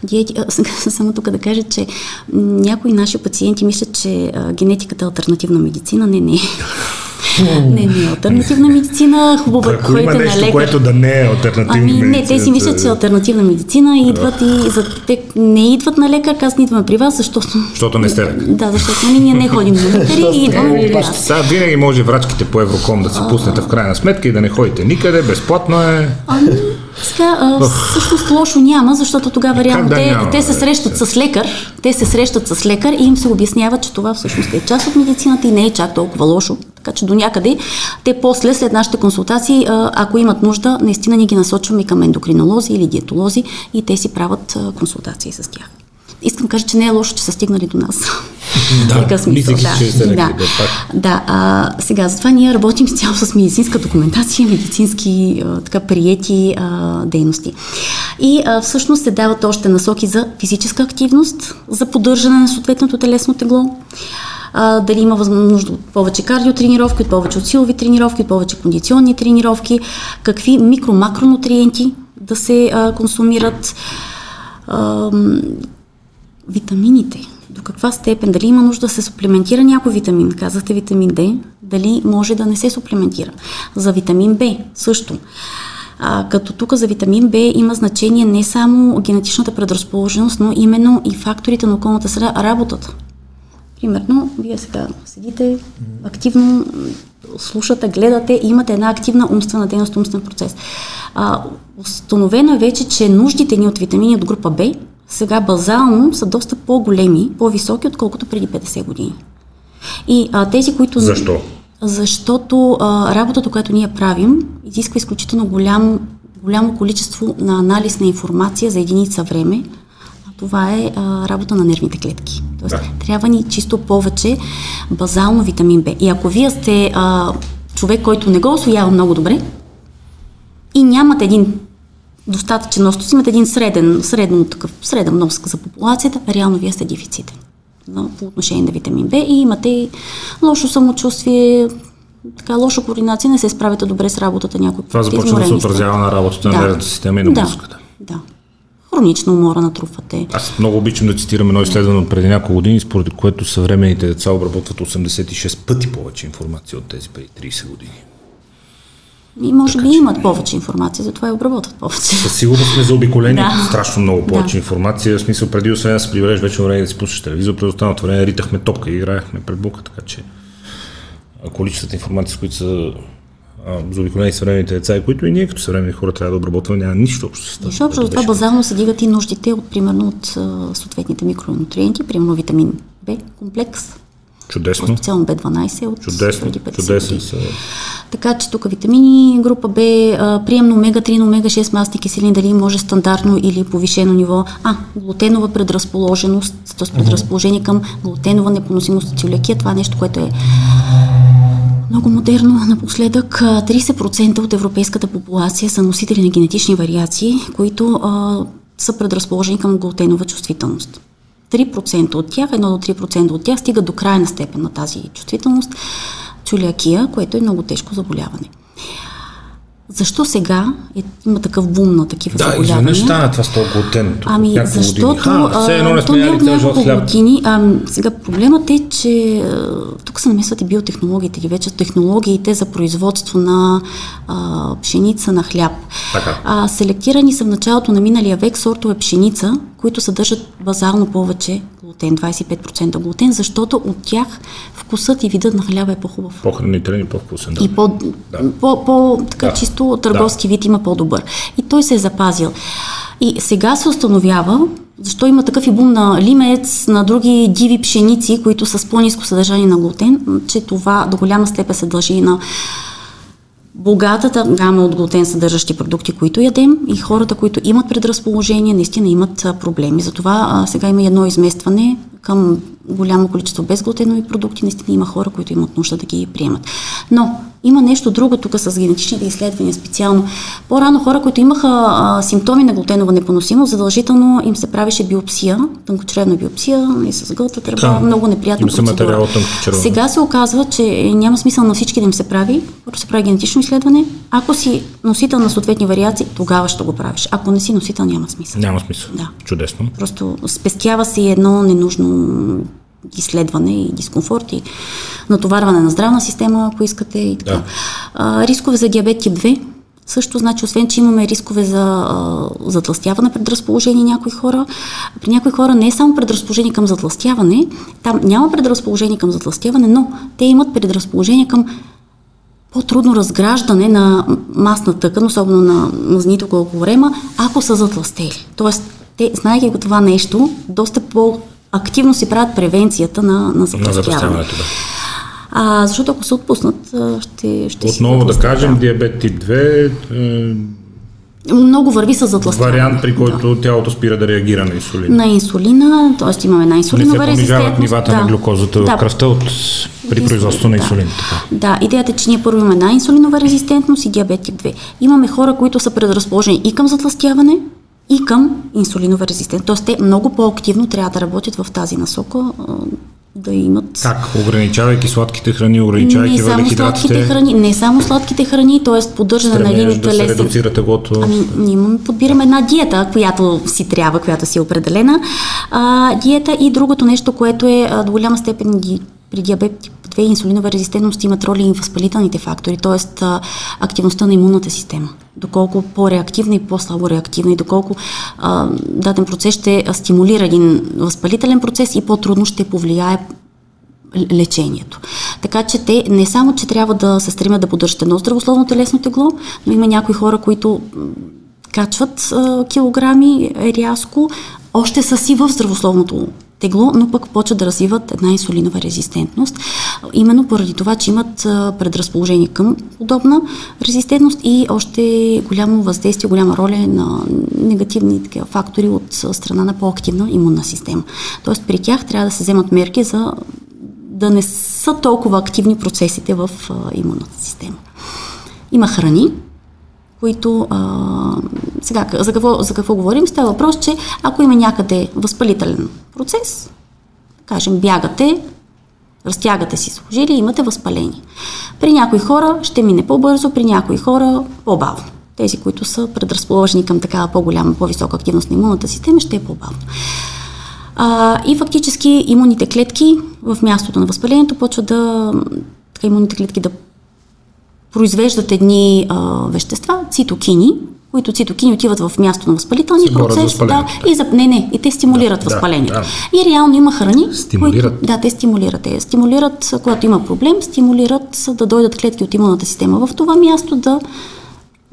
Диети, само тук да кажа, че някои наши пациенти мислят, че генетиката е альтернативна медицина. Не, не. Не, не е альтернативна медицина. Хубаво
е, ходите на лекар. което да не е альтернативна ами,
медицина. Не, те си мислят, че е альтернативна медицина и идват и за, те не идват на лекар, казват, идваме при вас, защото...
Защото не сте лекар.
Да, защото ние, ние не ходим на лекари и идваме при вас.
Сега винаги може врачките по Евроком да си пуснете в крайна сметка и да не ходите никъде, безплатно е.
Ами, сега, а, всъщност лошо няма, защото тогава реално да те, няма, те се срещат с лекар, те се срещат с лекар и им се обяснява, че това всъщност е част от медицината и не е чак толкова лошо. Така че до някъде те после, след нашите консултации, ако имат нужда, наистина ни ги насочваме към ендокринолози или диетолози и те си правят консултации с тях. Искам да кажа, че не е лошо, че са стигнали до нас.
Да, смисъл, да. Че да, да,
да а, сега, затова ние работим цяло с медицинска документация, медицински а, така приети а, дейности. И а, всъщност се дават още насоки за физическа активност, за поддържане на съответното телесно тегло, а, дали има нужда от повече кардиотренировки, от повече от силови тренировки, от повече кондиционни тренировки, какви микро-макронутриенти да се а, консумират, витамините. До каква степен, дали има нужда да се суплементира някой витамин, казахте витамин D, дали може да не се суплементира. За витамин Б също. А, като тук за витамин Б има значение не само генетичната предразположеност, но именно и факторите на околната среда, работата Примерно, вие сега седите, активно слушате, гледате имате една активна умствена дейност, умствен процес. А, установено е вече, че нуждите ни от витамини от група Б сега базално са доста по-големи, по-високи, отколкото преди 50 години. И а, тези, които...
Защо?
Защото а, работата, която ние правим, изисква изключително голям, голямо количество на анализ на информация за единица време, това е а, работа на нервните клетки. Тоест, да. трябва ни чисто повече базално витамин Б. И ако вие сте а, човек, който не го освоява много добре и нямате един достатъчен нос, имате един среден, средно, такъв, среден нос за популацията, реално вие сте дефицитен по отношение на витамин Б и имате лошо самочувствие, така лоша координация, не се справите добре с работата някой
Това започва да се отразява на работата на нервната система и на
да.
мозъката.
Да хронична умора натрупвате.
Аз много обичам да цитирам едно изследване от преди няколко години, според което съвременните деца обработват 86 пъти повече информация от тези преди 30 години.
И може така, би че... имат повече информация, затова и обработват повече.
Със сигурност сме заобиколени да. страшно много повече да. информация. В смисъл, преди освен да се прибереш вече време да си пуснеш телевизор, през останалото време ритахме топка и играехме пред бука, така че количествата информация, с които са заобиколени съвременните деца, и които и ние като съвременни хора трябва да обработваме, няма нищо общо с
това. Нищо общо, затова базално се дигат и нуждите от, примерно, от съответните микронутриенти, примерно витамин Б комплекс,
Чудесно.
Специално B12 от
чудесно, преди 50 чудесно са.
Така че тук витамини, група Б, приемно омега-3 на омега-6 масни киселини, дали може стандартно или повишено ниво. А, глутенова предразположеност, т.е. предразположение към глутенова непоносимост от целиакия. Това е нещо, което е много модерно. Напоследък 30% от европейската популация са носители на генетични вариации, които а, са предразположени към глутенова чувствителност. 3% от тях, 1 до 3% от тях стигат до крайна степен на тази чувствителност, чулиакия, което е много тежко заболяване. Защо сега е, има такъв бум на такива
да,
заболявания?
Да, изведнъж стана това с толкова глутен.
Ами, защото
Ха, все едно не сме
от
цял живот хляб.
години. А, сега проблемът е, че тук се намесват и биотехнологиите и вече технологиите за производство на а, пшеница, на хляб.
Така.
А, селектирани са в началото на миналия век сортове пшеница, които съдържат базално повече глутен, 25% глутен, защото от тях вкусът и видът на хляба е по-хубав.
По-хранителен и по-вкусен. Да.
И по,
Да.
по, по така
Да.
чисто търговски вид има по-добър. И той се е запазил. И сега се установява, защо има такъв и бум на лимец, на други диви пшеници, които са с по-низко съдържание на глутен, че това до голяма степен се дължи на богатата гама от глутен съдържащи продукти, които ядем и хората, които имат предразположение, наистина имат проблеми. Затова сега има едно изместване към голямо количество безглутенови продукти. Наистина има хора, които имат нужда да ги приемат. Но има нещо друго тук с генетичните изследвания специално. По-рано хора, които имаха а, симптоми на глутенова непоносимост, задължително им се правеше биопсия, тънкочревна биопсия и с гълта тръба,
Да.
много неприятна
се
процедура. Сега се оказва, че няма смисъл на всички да им се прави. Първо се прави генетично изследване. Ако си носител на съответни вариации, тогава ще го правиш. Ако не си носител, няма смисъл.
Няма смисъл.
Да.
Чудесно.
Просто спестява се едно ненужно изследване и дискомфорт и натоварване на здравна система, ако искате и така.
Да.
А, рискове за диабет тип 2. Също значи, освен, че имаме рискове за затластяване предразположение някои хора, при някои хора не е само предразположение към затластяване, там няма предразположение към затластяване, но те имат предразположение към по-трудно разграждане на масна тъкан, особено на мазните около корема, ако са затластели. Тоест, те, знаеки го това нещо, доста по-активно си правят превенцията на, на
да.
А, защото ако се отпуснат, ще, ще си
Отново да
затластят,
кажем, диабет тип 2 е
Много върви с затластяване.
вариант, при който тялото спира да реагира на инсулин.
На инсулина, т.е. имаме на
Не се
инсулинова
понижават
резистентност.
нивата на глюкозата
да.
в кръвта от, при производство на
Да.
инсулин. Така.
Да, идеята е, че ние първо имаме на инсулинова резистентност и диабет тип 2. Имаме хора, които са предразположени и към затластяване, и към инсулинова резистентност. Тоест те много по-активно трябва да работят в тази насока, да имат
Как? Ограничавайки сладките храни, ограничавайки въглехидратите,
храни, не само сладките храни, т.е. поддържане на един
да се
телесен
редуцира теглото.
Ами, ние подбираме една диета, която си трябва, която си е определена. А, диета и другото нещо, което е до голяма степен при диабет тип 2 и инсулинова резистентност имат роли и възпалителните фактори, т.е. активността на имунната система. Доколко по-реактивна и по-слабо реактивна и доколко а, даден процес ще стимулира един възпалителен процес и по-трудно ще повлияе лечението. Така че те не само, че трябва да се стремят да поддържат едно здравословно телесно тегло, но има някои хора, които качват а, килограми рязко, още са си в здравословното тегло, но пък почват да развиват една инсулинова резистентност. Именно поради това, че имат предразположение към подобна резистентност и още голямо въздействие, голяма роля на негативни такива фактори от страна на по-активна имунна система. Тоест при тях трябва да се вземат мерки за да не са толкова активни процесите в имунната система. Има храни, които а, сега за какво, за какво говорим? Става въпрос, че ако има някъде възпалителен процес, кажем бягате, разтягате си служили, имате възпаление. При някои хора ще мине по-бързо, при някои хора по-бавно. Тези, които са предразположени към такава по-голяма, по-висока активност на имунната система, ще е по-бавно. А, и фактически имунните клетки в мястото на възпалението почват да така, имунните клетки да произвеждат едни а, вещества, цитокини, които цитокини отиват в място на възпалителния процес. Да, и за, не, не, и те стимулират
Да,
възпалението.
да.
И реално има храни,
Стимулират.
които... Да, те стимулират. Те стимулират, когато има проблем, стимулират да дойдат клетки от имунната система в това място да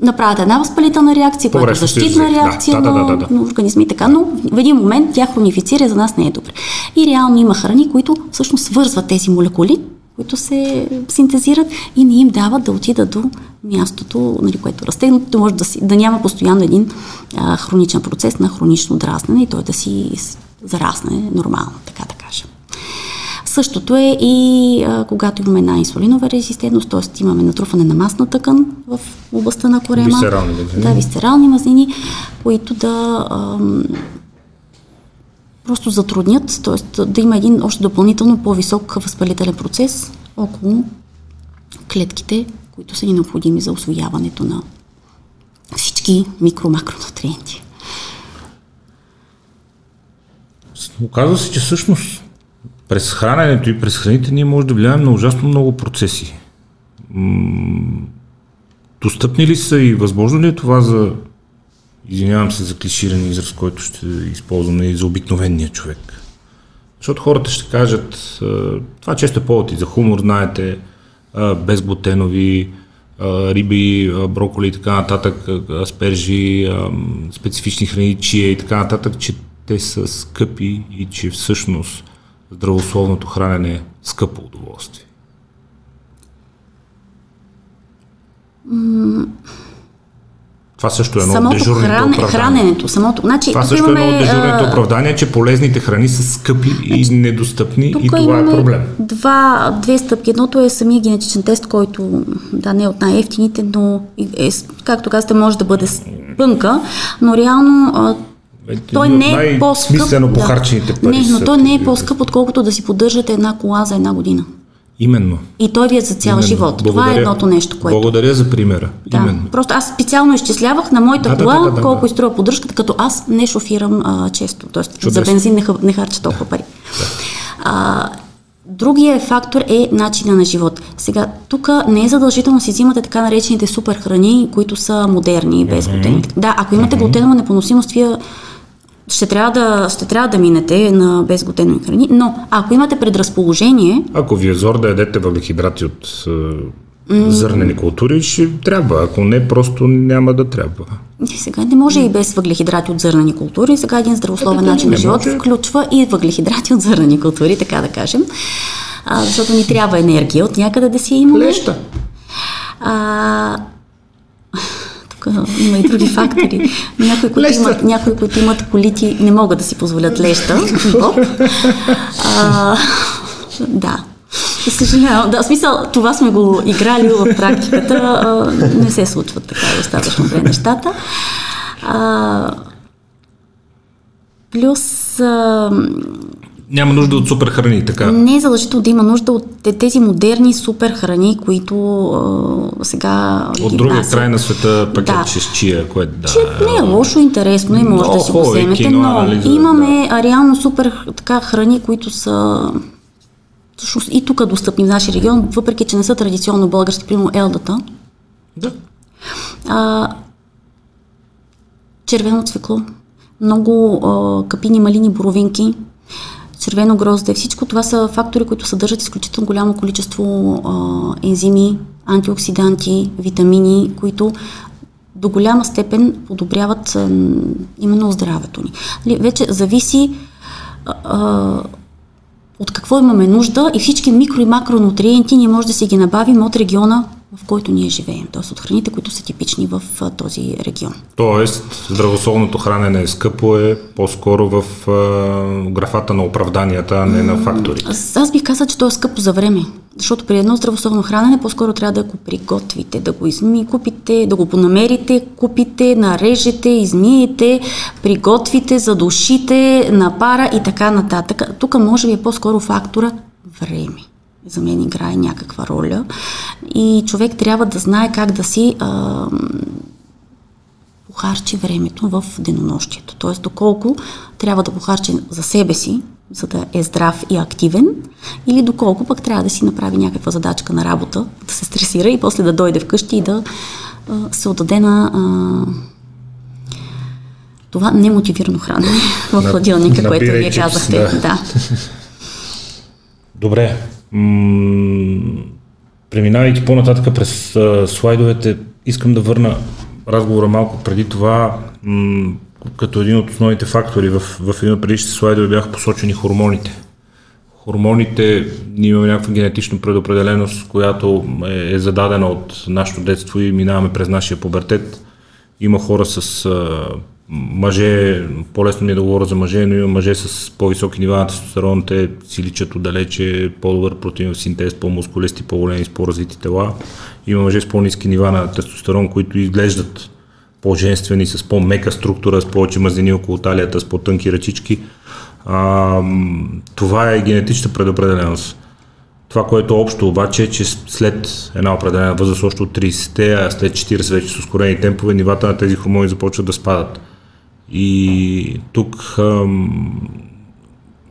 направят една възпалителна реакция, която е защитна
излезе. Да,
реакция
да, да,
на,
да, да.
на организма и така, но в един момент тя хронифицира за нас не е добре. И реално има храни, които всъщност свързват тези молекули, които се синтезират и не им дават да отидат до мястото, нали, което расте, но то може да, си, да няма постоянно един а, хроничен процес на хронично дразнене и той да си зарасне нормално, така да кажем. Същото е и а, когато имаме една инсулинова резистентност, т.е. имаме натрупване на масна тъкан в областта на корема.
Висцерални мазнини.
Да, висцерални мазнини, които да ам, просто затруднят, т.е. да има един още допълнително по-висок възпалителен процес около клетките, които са ни необходими за освояването на всички микро-макронутриенти.
Оказва се, че всъщност през храненето и през храните ние може да влияем на ужасно много процеси. Достъпни ли са и възможно ли е това за, извинявам се за клиширан израз, който ще използвам и за обикновения човек? Защото хората ще кажат, това често е повод и за хумор, знаете, безглутенови, риби, броколи и така нататък, аспержи, специфични храни, чия и така нататък, че те са скъпи и че всъщност здравословното хранене е скъпо удоволствие. Това също е едно от дежурните хране, оправдания.
Храненето, самото. Значи,
това също имаме, е едно от дежурните оправдания, че полезните храни са скъпи и значи, недостъпни и това е проблем.
Два, две стъпки. Едното е самия генетичен тест, който да не е от най-ефтините, но е, както казахте, може да бъде пънка, но реално той не е по-скъп.
Да. похарчените пари.
Не, но той не е по-скъп, отколкото да си поддържате една кола за една година.
Именно.
И той ви е за цял Именно. живот. Благодаря, Това е едното нещо, което.
Благодаря за примера.
Да.
Именно.
Просто аз специално изчислявах на моята да, кола да, да, да, колко да. изтрува поддръжката, като аз не шофирам а, често. Тоест Чудесно. за бензин не, не харча толкова пари. Да. А, Другия фактор е начина на живот. Сега, тук не е задължително си взимате така наречените супер храни, които са модерни, без глутен. Mm-hmm. Да, ако имате mm-hmm. глутенова непоносимост, вие ще трябва да, ще трябва да минете на безглутенови храни, но ако имате предразположение...
Ако ви е зор да ядете въглехидрати от mm. зърнени култури, ще трябва. Ако не, просто няма да трябва.
И сега не може и без въглехидрати от зърнени култури. Сега един здравословен начин на живот може. включва и въглехидрати от зърнени култури, така да кажем. А, защото ни трябва енергия от някъде да си имаме.
Леща. А,
има и други фактори. Някои, които, имат, някои, които имат колити, не могат да си позволят леща. Боб. А, да. Съжалявам. Да, в смисъл, това сме го играли в практиката. А, не се случват така достатъчно добре нещата. А, плюс а,
няма нужда от супер храни, така?
Не е задължително да има нужда от тези модерни супер храни, които а, сега.
От другия край на света пакет да. с чия, което да. Че
не е лошо, интересно и може да си го вземете, кино, но анализа, имаме да. реално супер така храни, които са всъщност и тук достъпни в нашия регион, въпреки че не са традиционно български, примерно елдата.
Да.
А, червено цвекло, много а, капини, малини, боровинки, червено грозде. Всичко това са фактори, които съдържат изключително голямо количество а, ензими, антиоксиданти, витамини, които до голяма степен подобряват а, именно здравето ни. Нали, вече зависи а, а, от какво имаме нужда и всички микро и макронутриенти ние може да си ги набавим от региона, в който ние живеем, т.е. от храните, които са типични в този регион.
Тоест, здравословното хранене е скъпо е по-скоро в а, графата на оправданията, а не на фактори.
Аз, аз бих казал, че то е скъпо за време. Защото при едно здравословно хранене по-скоро трябва да го приготвите, да го изми, купите, да го понамерите, купите, нарежете, измиете, приготвите, задушите, напара и така нататък. Тук може би е по-скоро фактора време за мен играе някаква роля и човек трябва да знае как да си а, похарчи времето в денонощието. Т.е. доколко трябва да похарчи за себе си, за да е здрав и активен, или доколко пък трябва да си направи някаква задачка на работа, да се стресира и после да дойде вкъщи и да а, се отдаде на а, това немотивирано хранене в хладилника, което вие казахте. Да. да.
Добре, преминавайки по-нататък през а, слайдовете, искам да върна разговора малко преди това, м- като един от основните фактори в, в един от предишните слайдове бяха посочени хормоните. Хормоните, ние имаме някаква генетична предопределеност, която е, е зададена от нашето детство и минаваме през нашия пубертет. Има хора с а, мъже, по-лесно ми е да говоря за мъже, но има мъже с по-високи нива на тестостерон, те си личат отдалече, по-добър протеинов синтез, по-мускулести, по-големи, по-развити тела. Има мъже с по-низки нива на тестостерон, които изглеждат по-женствени, с по-мека структура, с повече мазнини около талията, с по-тънки ръчички. А, това е генетична предопределеност. Това, което е общо обаче е, че след една определена възраст, още от 30-те, а след 40 вече с ускорени темпове, нивата на тези хормони започват да спадат. И тук ам,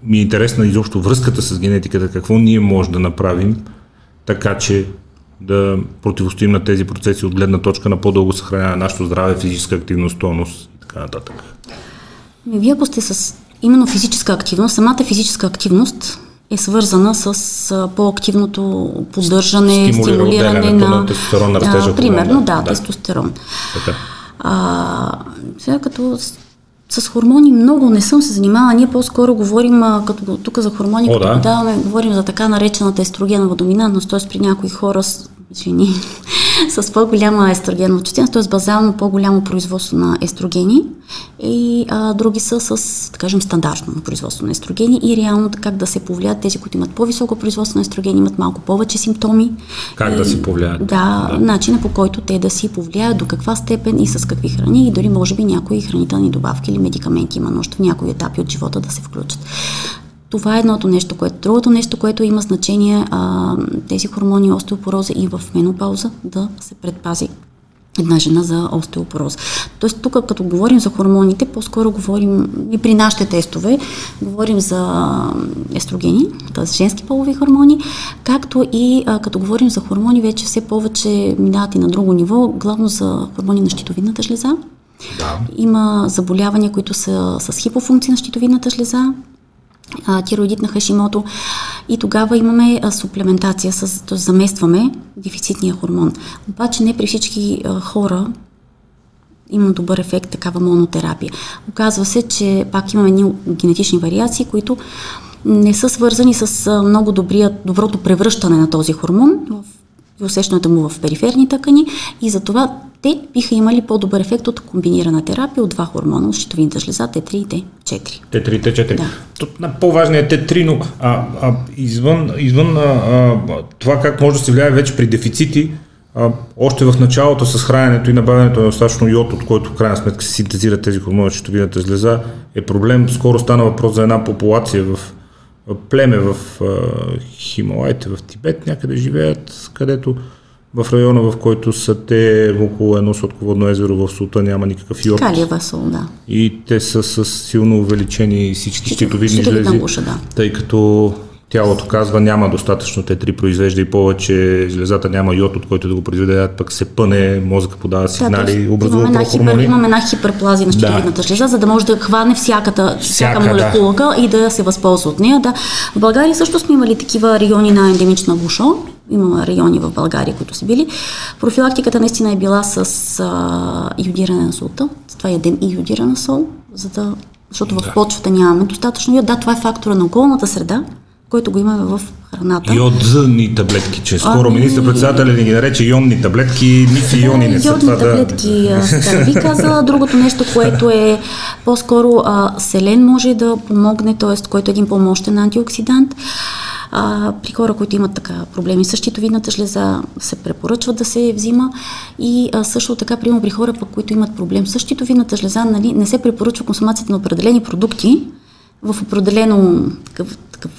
ми е интересна изобщо връзката с генетиката, какво ние можем да направим, така че да противостоим на тези процеси от гледна точка на по-дълго съхраняване на нашето здраве, физическа активност, тонус и така нататък.
Ми, вие ако сте с именно физическа активност, самата физическа активност е свързана с по-активното поддържане, стимулиране на,
на тестостерон на растежа.
Примерно, да, да, тестостерон. Така. А, сега като с хормони много не съм се занимавала. Ние по-скоро говорим, а, като тук за хормони, О, като да. даваме, говорим за така наречената естрогенова доминантност, т.е. при някои хора, с, жени, с по-голяма естрогенова чувствителност, т.е. базално по-голямо производство на естрогени и а, други са с, да кажем, стандартно производство на естрогени и реално как да се повлият тези, които имат по-високо производство на естрогени, имат малко повече симптоми.
Как
и,
да си повлияят?
Да, да, начина по който те да си повлияят, до каква степен и с какви храни и дори може би някои хранителни добавки или медикаменти има нужда в някои етапи от живота да се включат. Това е едното нещо, което. Другото нещо, което има значение, а, тези хормони остеопороза и в менопауза да се предпази една жена за остеопороз. Тоест тук, като говорим за хормоните, по-скоро говорим и при нашите тестове, говорим за естрогени, т.е. женски полови хормони, както и а, като говорим за хормони, вече все повече минават и на друго ниво, главно за хормони на щитовидната жлеза. Да. Има заболявания, които са с хипофункция на щитовидната жлеза, тироидит на Хашимото и тогава имаме суплементация, с, т.е. заместваме дефицитния хормон. Обаче не при всички хора има добър ефект такава монотерапия. Оказва се, че пак имаме едни генетични вариации, които не са свързани с много добрия, доброто превръщане на този хормон в усещането му в периферни тъкани и затова те биха имали по-добър ефект от комбинирана терапия от два хормона, от щитовидната жлеза, Т3 и Т4.
Т3 и Т4. Да. По-важният е Т3, но а, а, извън, извън а, а, това как може да се влияе вече при дефицити, а, още в началото с храненето и набавянето на достатъчно йод, от който в крайна сметка се синтезират тези хормони от щитовидната жлеза, е проблем. Скоро стана въпрос за една популация в племе в Хималайте, в Тибет някъде живеят, където в района, в който са те около едно сладководно езеро в Сута няма никакъв йод.
Калиева сол, да.
И те са с силно увеличени всички щитовидни жлези,
да.
тъй като тялото казва няма достатъчно Т3 произвежда и повече, жлезата няма йод, от който да го произведе, пък се пъне, мозъка подава сигнали, да, образува имаме
хипер, имаме една хиперплазия на щитовидната да. жлеза, за да може да хване всяката, всяка, всяка молекулка да. и да се възползва от нея. Да. В България също сме имали такива райони на ендемична гушо, има райони в България, които са били. Профилактиката наистина е била с а, йодиране на солта. Затова ядем и йодирана сол, за да, защото в почвата нямаме достатъчно йод. Да, това е фактора на околната среда, който го имаме в храната.
Йодни таблетки, че скоро ами... министър-председателя ни ги нарече ионни таблетки, нифи иони не са
Йодни това таблетки, да... ви каза. Другото нещо, което е по-скоро а, селен може да помогне, т.е. който е един по-мощен антиоксидант. А, при хора, които имат така проблеми с щитовидната жлеза, се препоръчва да се взима и а, също така, примерно при хора, пък, които имат проблем с щитовидната жлеза, нали, не се препоръчва консумацията на определени продукти в определено такъв, такъв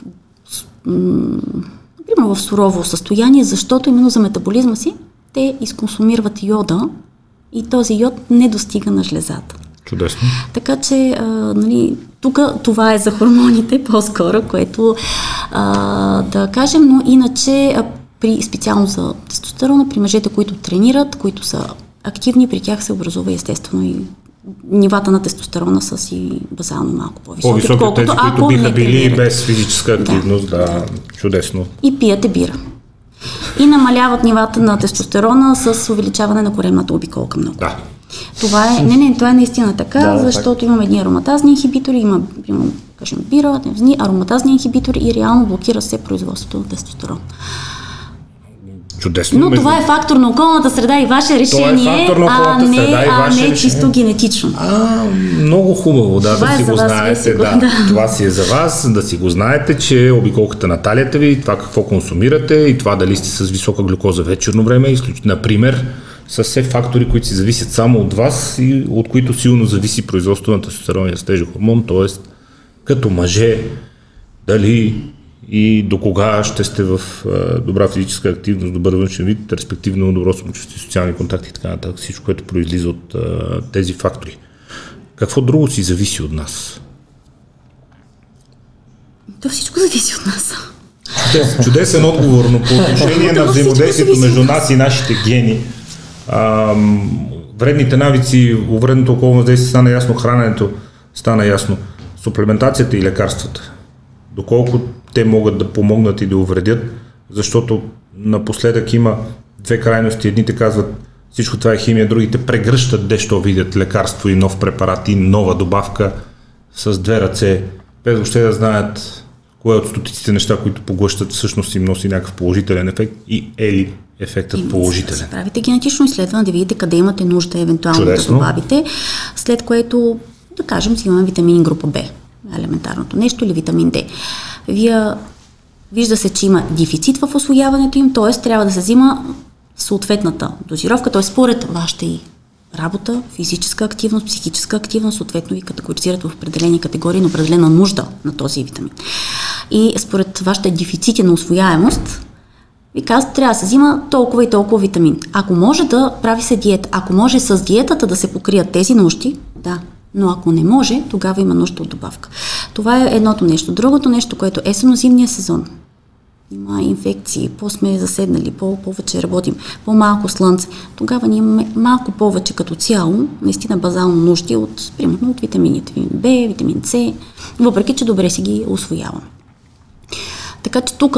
примерно в сурово състояние, защото именно за метаболизма си те изконсумират йода и този йод не достига на жлезата.
Чудесно.
Така че, а, нали, тук това е за хормоните по-скоро, което а, да кажем, но иначе а, при, специално за тестостерона, при мъжете, които тренират, които са активни, при тях се образува естествено и нивата на тестостерона са си базално малко по-високи.
По-високи от тези, които биха били без физическа активност, да, да, чудесно.
И пиете бира. И намаляват нивата на тестостерона с увеличаване на коремната обиколка много.
Да.
Това е, не, не, това е наистина така, да, защото так. имаме едни ароматазни инхибитори, има, примерно, кажем, бира, ароматазни инхибитори и реално блокира се производството на тестостерон.
Чудесно.
Но това е фактор на околната среда и ваше решение, е а не, среда и а не решение. чисто генетично.
А, много хубаво, да, това да е си го знаете. Го, да. да. Това си е за вас, да си го знаете, че обиколката на талията ви, това какво консумирате и това дали сте с висока глюкоза вечерно време, например, са все фактори, които си зависят само от вас и от които силно зависи производството на тестостерон и растежен хормон, т.е. като мъже, дали и до кога ще сте в добра физическа активност, добър външен вид, респективно добро самочувствие, социални контакти и така нататък, всичко, което произлиза от тези фактори. Какво друго си зависи от нас?
То всичко зависи от нас.
Чудесен, чудесен отговор, но по отношение на взаимодействието между нас и нашите гени, ам, вредните навици, вредното около въздействие стана ясно, храненето стана ясно, суплементацията и лекарствата. Доколко те могат да помогнат и да увредят, защото напоследък има две крайности. Едните казват всичко това е химия, другите прегръщат дещо видят лекарство и нов препарат и нова добавка с две ръце, без въобще да знаят кое от стотиците неща, които поглъщат, всъщност им носи някакъв положителен ефект и е ли ефектът и положителен.
Правите генетично изследване да видите къде имате нужда евентуално Чудесно. да добавите, след което, да кажем, взимаме витамин група Б, елементарното нещо или витамин Д. Вие вижда се, че има дефицит в освояването им, т.е. трябва да се взима съответната дозировка, т.е. според вашата и работа, физическа активност, психическа активност, съответно ви категоризират в определени категории на определена нужда на този витамин. И според вашите дефицити на освояемост, ви казват, трябва да се взима толкова и толкова витамин. Ако може да прави се диета, ако може с диетата да се покрият тези нужди, да, но ако не може, тогава има нужда от добавка. Това е едното нещо. Другото нещо, което е есенно-зимния сезон, има инфекции, по-сме заседнали, по-повече работим, по-малко слънце, тогава ние имаме малко повече като цяло, наистина базално нужди от, примерно, от витамините, витамин Б, витамин С, въпреки, че добре си ги освояваме. Така че тук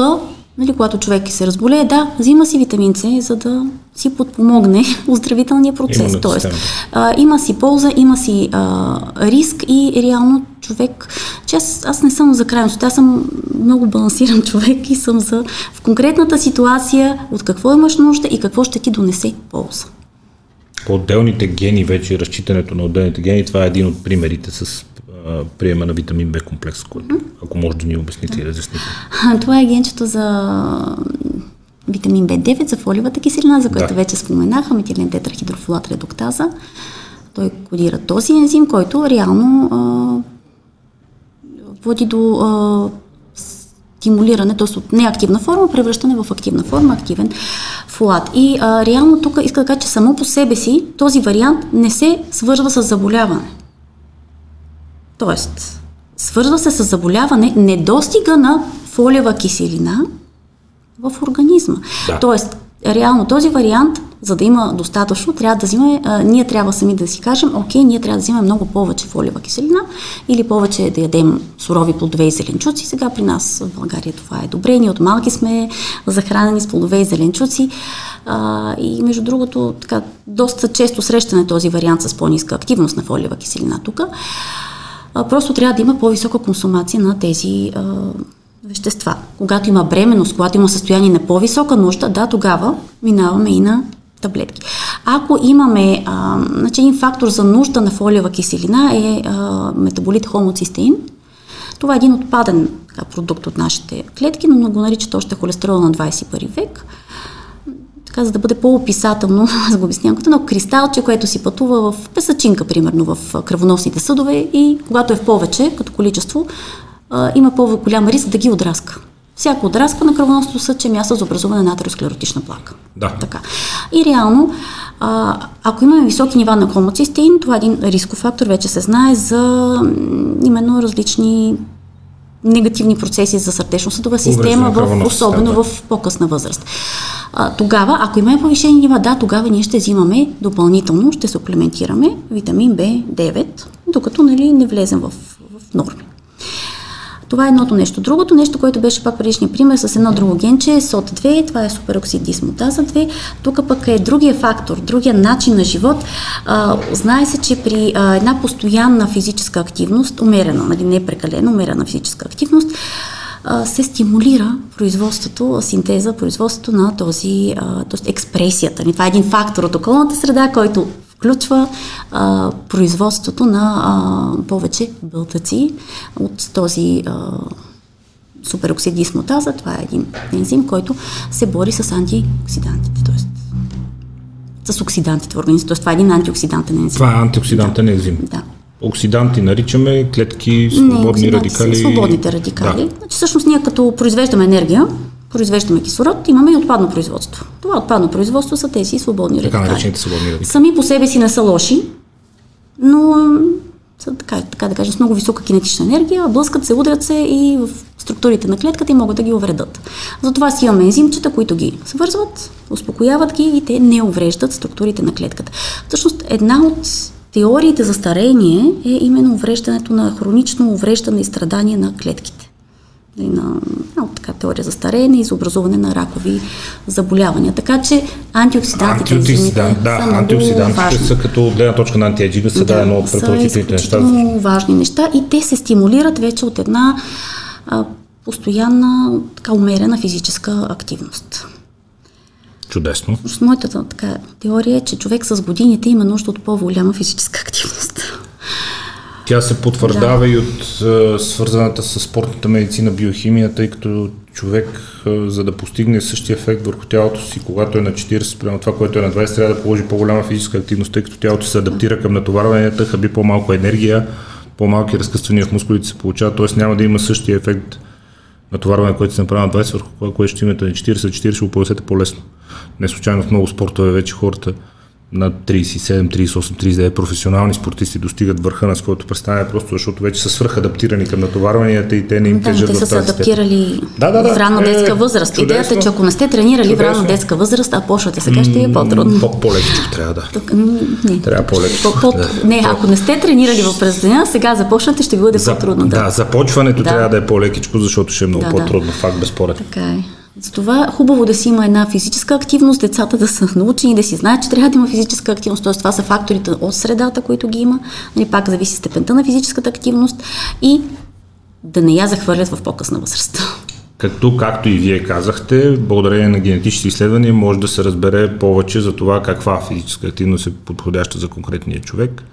нали, когато човек се разболее, да, взима си витамин С, за да си подпомогне оздравителния процес. Има Тоест, а, има си полза, има си а, риск и реално човек, че аз, аз не съм за крайност, аз съм много балансиран човек и съм за в конкретната ситуация от какво имаш нужда и какво ще ти донесе полза.
По отделните гени, вече разчитането на отделните гени, това е един от примерите с приема на витамин Б комплекс, който, ако може да ни обясните и разясните.
Това е генчето за витамин Б9, за фолиевата киселина, за която да. вече споменаха, метилен тетрахидрофолат редуктаза. Той кодира този ензим, който реално а, води до а, стимулиране, т.е. от неактивна форма, превръщане в активна форма, активен фолат. И а, реално тук иска да кажа, че само по себе си този вариант не се свързва с заболяване. Тоест, свързва се с заболяване недостига на фолиева киселина в организма. Да. Тоест, реално този вариант, за да има достатъчно, трябва да взимаме, а, ние трябва сами да си кажем, окей, ние трябва да взимаме много повече фолиева киселина или повече да ядем сурови плодове и зеленчуци. Сега при нас в България това е добре. Ние от малки сме захранени с плодове и зеленчуци. А, и между другото, така, доста често срещане този вариант с по-ниска активност на фолиева киселина тук просто трябва да има по-висока консумация на тези а, вещества. Когато има бременност, когато има състояние на по-висока нужда, да, тогава минаваме и на таблетки. Ако имаме, а, значи един фактор за нужда на фолиева киселина е а, метаболит хомоцистеин, това е един отпаден продукт от нашите клетки, но го наричат още холестерол на 21 век така, за да бъде по-описателно, аз го обяснявам като едно кристалче, което си пътува в песачинка, примерно, в кръвоносните съдове и когато е в повече, като количество, а, има по-голям риск да ги отраска. Всяко отраска на кръвоносното съдче е място за образуване на атеросклеротична плака.
Да.
Така. И реално, а, ако имаме високи нива на хомоцистеин, това е един рисков фактор, вече се знае за именно различни негативни процеси за сърдечно-съдова система, в, особено да. в по-късна възраст. А, тогава, ако имаме повишени нива, да, тогава ние ще взимаме допълнително, ще суплементираме витамин B9, докато нали, не влезем в, в норми. Това е едното нещо. Другото нещо, което беше пак предишния пример с едно друго генче, е СОТ2, това е супероксид дисмутаза 2. Тук пък е другия фактор, другия начин на живот. А, знае се, че при а, една постоянна физическа активност, умерена, нали, не прекалено, умерена физическа активност, се стимулира производството, синтеза, производството на този, т.е. експресията. Това е един фактор от околната среда, който включва а, производството на а, повече бълтъци от този а, супероксид дисмутаза. Това е един ензим, който се бори с антиоксидантите, т.е. с оксидантите в организма. Т.е. това е един антиоксидантен ензим.
Това е антиоксидантен ензим.
Да.
оксиданти наричаме, клетки, свободни
не,
радикали.
Свободните радикали. Да. Значи, всъщност ние като произвеждаме енергия, произвеждаме кислород, имаме и отпадно производство. Това отпадно производство са тези свободни
така
радикали.
наречените свободни радикали.
Сами по себе си не са лоши, но са така, така да кажем, с много висока кинетична енергия, блъскат се, удрят се и в структурите на клетката и могат да ги увредат. Затова си имаме ензимчета, които ги свързват, успокояват ги и те не увреждат структурите на клетката. Всъщност една от теориите за старение е именно увреждането на хронично увреждане и страдание на клетките. Нали, на, на така, теория за стареене и за образуване на ракови заболявания. Така че антиоксидантите
Антиоксидант, да, са антиоксидантите са като гледна точка на антиеджига са да, да едно от препоръчителните неща.
важни неща и те се стимулират вече от една а, постоянна, така умерена физическа активност.
Чудесно.
Моята така, теория е, че човек с годините има нужда от по-голяма физическа активност.
Тя се потвърждава да. и от а, свързаната с спортната медицина биохимия, тъй като човек, а, за да постигне същия ефект върху тялото си, когато е на 40, прямо това, което е на 20, трябва да положи по-голяма физическа активност, тъй като тялото се адаптира към натоварванията, хаби по-малко енергия, по-малки разкъсвания в мускулите се получават, т.е. няма да има същия ефект натоварване, което се направи на 20 върху което ще имате на 40, 40 го по-лесно. Не случайно в много спортове вече хората на 37, 38, 39 професионални спортисти достигат върха на своето представяне, просто защото вече са свръхадаптирани към натоварванията и те не им
да,
тежат
те са се адаптирали
да, да, да.
в детска е, възраст. Чудесно. Идеята е, че ако не сте тренирали чудесно. в ранна детска възраст, а почвате сега, ще е по-трудно.
По- по-лекичко трябва да.
Тук, не.
Трябва по-лекичко.
По- по- да. Не, ако не сте тренирали в през деня, сега започнете, ще ви бъде За, по-трудно.
Да, да започването да. трябва да е по-лекичко, защото ще е много да, по-трудно. Да. Факт безспоред.
Така е. Затова хубаво да си има една физическа активност, децата да са научени, да си знаят, че трябва да има физическа активност, т.е. това са факторите от средата, които ги има, нали, пак зависи степента на физическата активност и да не я захвърлят в по-късна възраст.
Като, както и вие казахте, благодарение на генетични изследвания може да се разбере повече за това каква физическа активност е подходяща за конкретния човек,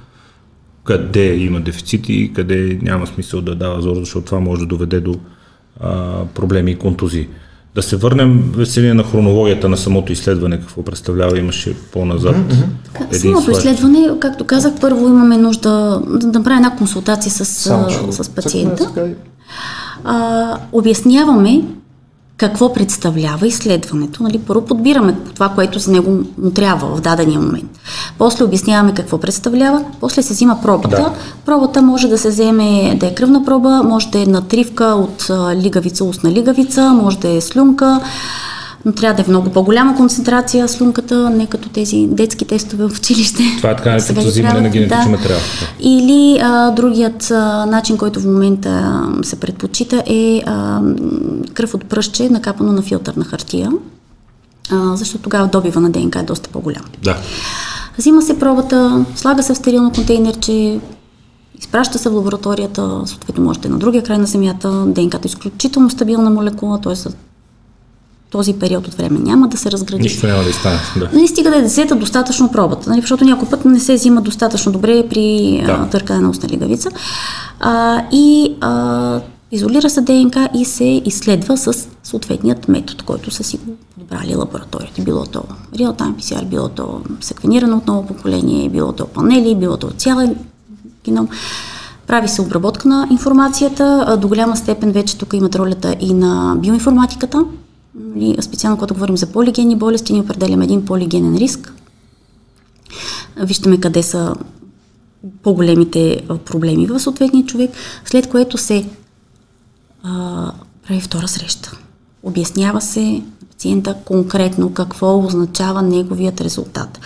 къде има дефицити, къде няма смисъл да дава зор, защото това може да доведе до а, проблеми и контузии. Да се върнем, Веселина, на хронологията на самото изследване, какво представлява, имаше по-назад.
Mm-hmm. Един самото изследване, както казах, първо имаме нужда да направим една консултация с, с пациента. А, обясняваме какво представлява изследването. Нали? Първо подбираме това, което за него му трябва в дадения момент. После обясняваме какво представлява, после се взима пробата. Да. Пробата може да се вземе да е кръвна проба, може да е натривка от лигавица, устна лигавица, може да е слюнка, но трябва да е в много по-голяма концентрация слюнката, не като тези детски тестове в училище.
Това е така нареченото взимане на генетичен да. материал.
Или а, другият а, начин, който в момента се предпочита е а, кръв от пръще, накапано на филтърна хартия, а, защото тогава добива на ДНК е доста по-голям.
Да.
Взима се пробата, слага се в стерилно контейнерче, изпраща се в лабораторията, съответно може да е на другия край на земята. ДНК е изключително стабилна молекула, т.е този период от време няма да се разгради.
Нищо няма да стане. Да.
Нали, стига да е взета достатъчно пробата, нали, защото някой път не се взима достатъчно добре при да. а, търкане на устна лигавица. А, и а, изолира се ДНК и се изследва с съответният метод, който са си подбрали лабораторията. Било то real-time PCR, било то секвенирано от ново поколение, било то панели, било то цялен геном. Прави се обработка на информацията. До голяма степен вече тук имат ролята и на биоинформатиката, Специално когато говорим за полигенни болести, ние определяме един полигенен риск. Виждаме къде са по-големите проблеми в съответния човек, след което се а, прави втора среща. Обяснява се на пациента конкретно какво означава неговият резултат.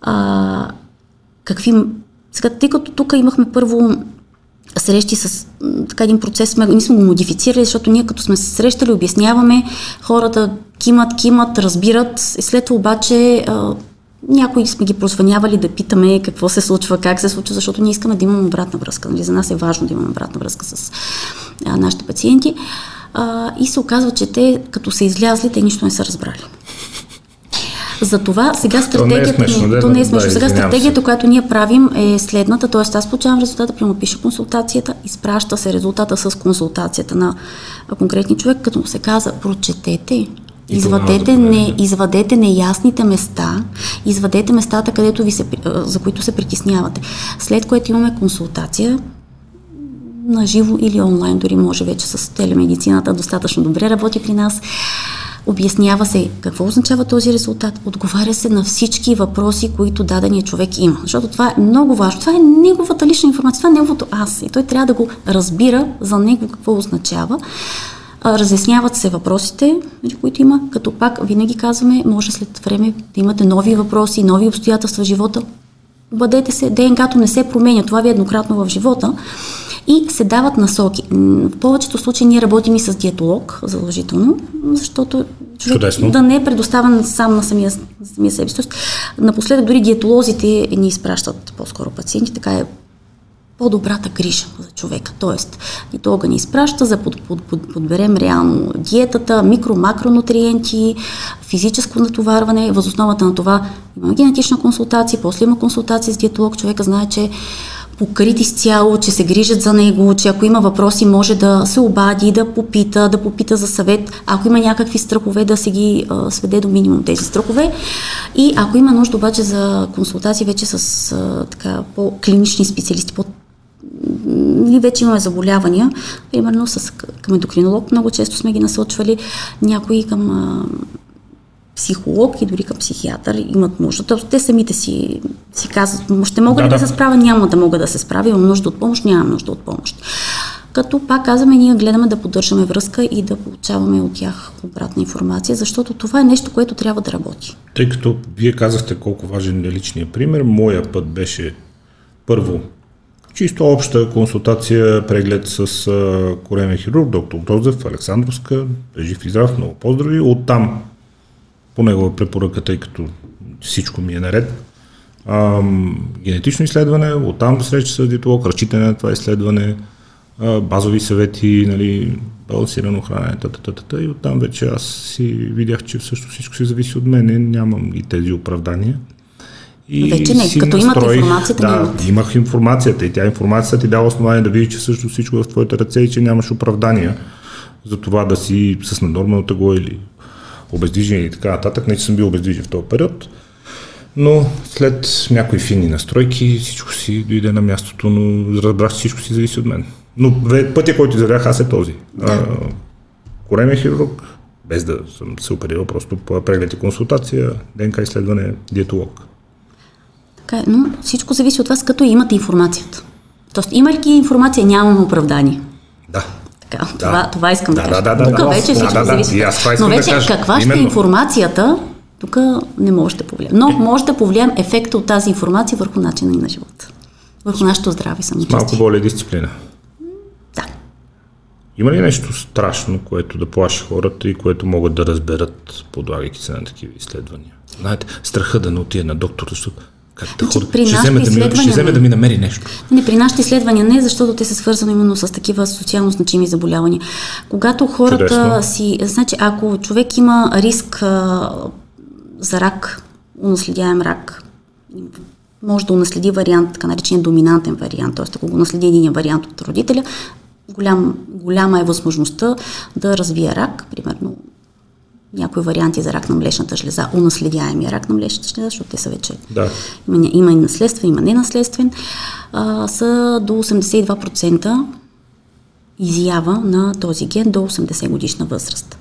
А, какви... Сега, тъй като тук имахме първо срещи с така един процес, сме, ние сме го модифицирали, защото ние като сме се срещали, обясняваме, хората кимат, кимат, разбират, и след това обаче някои сме ги прозванявали да питаме какво се случва, как се случва, защото ние искаме да имаме обратна връзка. Нали? За нас е важно да имаме обратна връзка с а, нашите пациенти. А, и се оказва, че те, като са излязли, те нищо не са разбрали. Затова сега стратегията. То не е смешно, то не е смешно. Да, сега стратегията, се. която ние правим е следната, т.е. аз получавам резултата, прямо пише консултацията, изпраща се резултата с консултацията на конкретни човек, като му се каза, прочетете Извадете, не, извадете неясните места, извадете местата, където ви се, за които се притеснявате. След което имаме консултация, на живо или онлайн, дори може вече с телемедицината достатъчно добре работи при нас. Обяснява се какво означава този резултат, отговаря се на всички въпроси, които дадения човек има. Защото това е много важно. Това е неговата лична информация, това е неговото аз. И той трябва да го разбира за него какво означава. Разясняват се въпросите, нали, които има, като пак винаги казваме, може след време да имате нови въпроси, нови обстоятелства в живота. Бъдете се, ДНК-то не се променя, това ви е еднократно в живота и се дават насоки. В повечето случаи ние работим и с диетолог, задължително, защото човек Чудесно. да не е предоставен сам на самия, самия себе си. Напоследък дори диетолозите ни изпращат по-скоро пациенти, така е по-добрата грижа за човека. Тоест, диетолога ни изпраща за под, под, под, подберем реално диетата, микро-макронутриенти, физическо натоварване. Възосновата на това има генетична консултация, после има консултация с диетолог. Човека знае, че покрит изцяло, че се грижат за него, че ако има въпроси може да се обади, да попита, да попита за съвет. Ако има някакви страхове, да се ги а, сведе до минимум тези страхове. И ако има нужда обаче за консултации вече с а, така, по-клинични специалисти, по или вече имаме заболявания, примерно с, към ендокринолог много често сме ги насочвали, някои към а, психолог и дори към психиатър имат нужда. Тоест, те самите си, си казват, ще мога да, ли да, да се справя, няма да мога да се справя, имам нужда от помощ, нямам нужда от помощ. Като пак казваме, ние гледаме да поддържаме връзка и да получаваме от тях обратна информация, защото това е нещо, което трябва да работи.
Тъй като вие казахте колко важен е личният пример, моя път беше първо чисто обща консултация, преглед с коремен хирург, доктор Грозев, Александровска, жив и здрав, много поздрави. Оттам по негова препоръка, тъй като всичко ми е наред. А, генетично изследване, оттам до среща с диетолог, разчитане на това изследване, а, базови съвети, нали, балансирано хранене, та, и оттам вече аз си видях, че всъщност всичко си зависи от мен, нямам и тези оправдания.
И Вече не, като имате информацията,
да, имате. имах информацията и тя информацията ти дава основание да видиш, че също всичко е в твоите ръце и че нямаш оправдания за това да си с наднормено тегло или обездвижен и така нататък. Не, че съм бил обездвижен в този период, но след някои финни настройки всичко си дойде на мястото, но разбрах, че всичко си зависи от мен. Но пътя, който извървях аз е този. Да. Коремен хирург, без да съм се оперирал, просто преглед и консултация, ДНК изследване, диетолог.
Така, е, но всичко зависи от вас, като имате информацията. Тоест, имайки информация, нямаме оправдание.
Да.
Така, да. това, това искам да,
да
кажа.
Да, да,
тук
да,
вече всичко да, зависи. Да, да. Но вече да кажа, каква ще е информацията, тук не може да повлияем. Но може да повлияем ефекта от тази информация върху начина ни на живота. Върху нашето здраве самочувствие.
Малко воля и дисциплина.
Да.
Има ли нещо страшно, което да плаши хората и което могат да разберат, подлагайки се на такива изследвания? Знаете, страха да не отиде на доктор, защото как да значи, при ще, вземе да ми, ще вземе да ми намери нещо.
Не, при нашите изследвания не, защото те са свързани именно с такива социално значими заболявания. Когато хората Чудесно. си... Значи, ако човек има риск а, за рак, унаследяем рак, може да унаследи вариант, така наречен доминантен вариант, т.е. ако го наследи един вариант от родителя, голям, голяма е възможността да развие рак, примерно някои варианти за рак на млечната жлеза, унаследяемия рак на млечната жлеза, защото те са вече
да.
има, има и наследствен, има ненаследствен, а, са до 82% изява на този ген до 80 годишна възраст.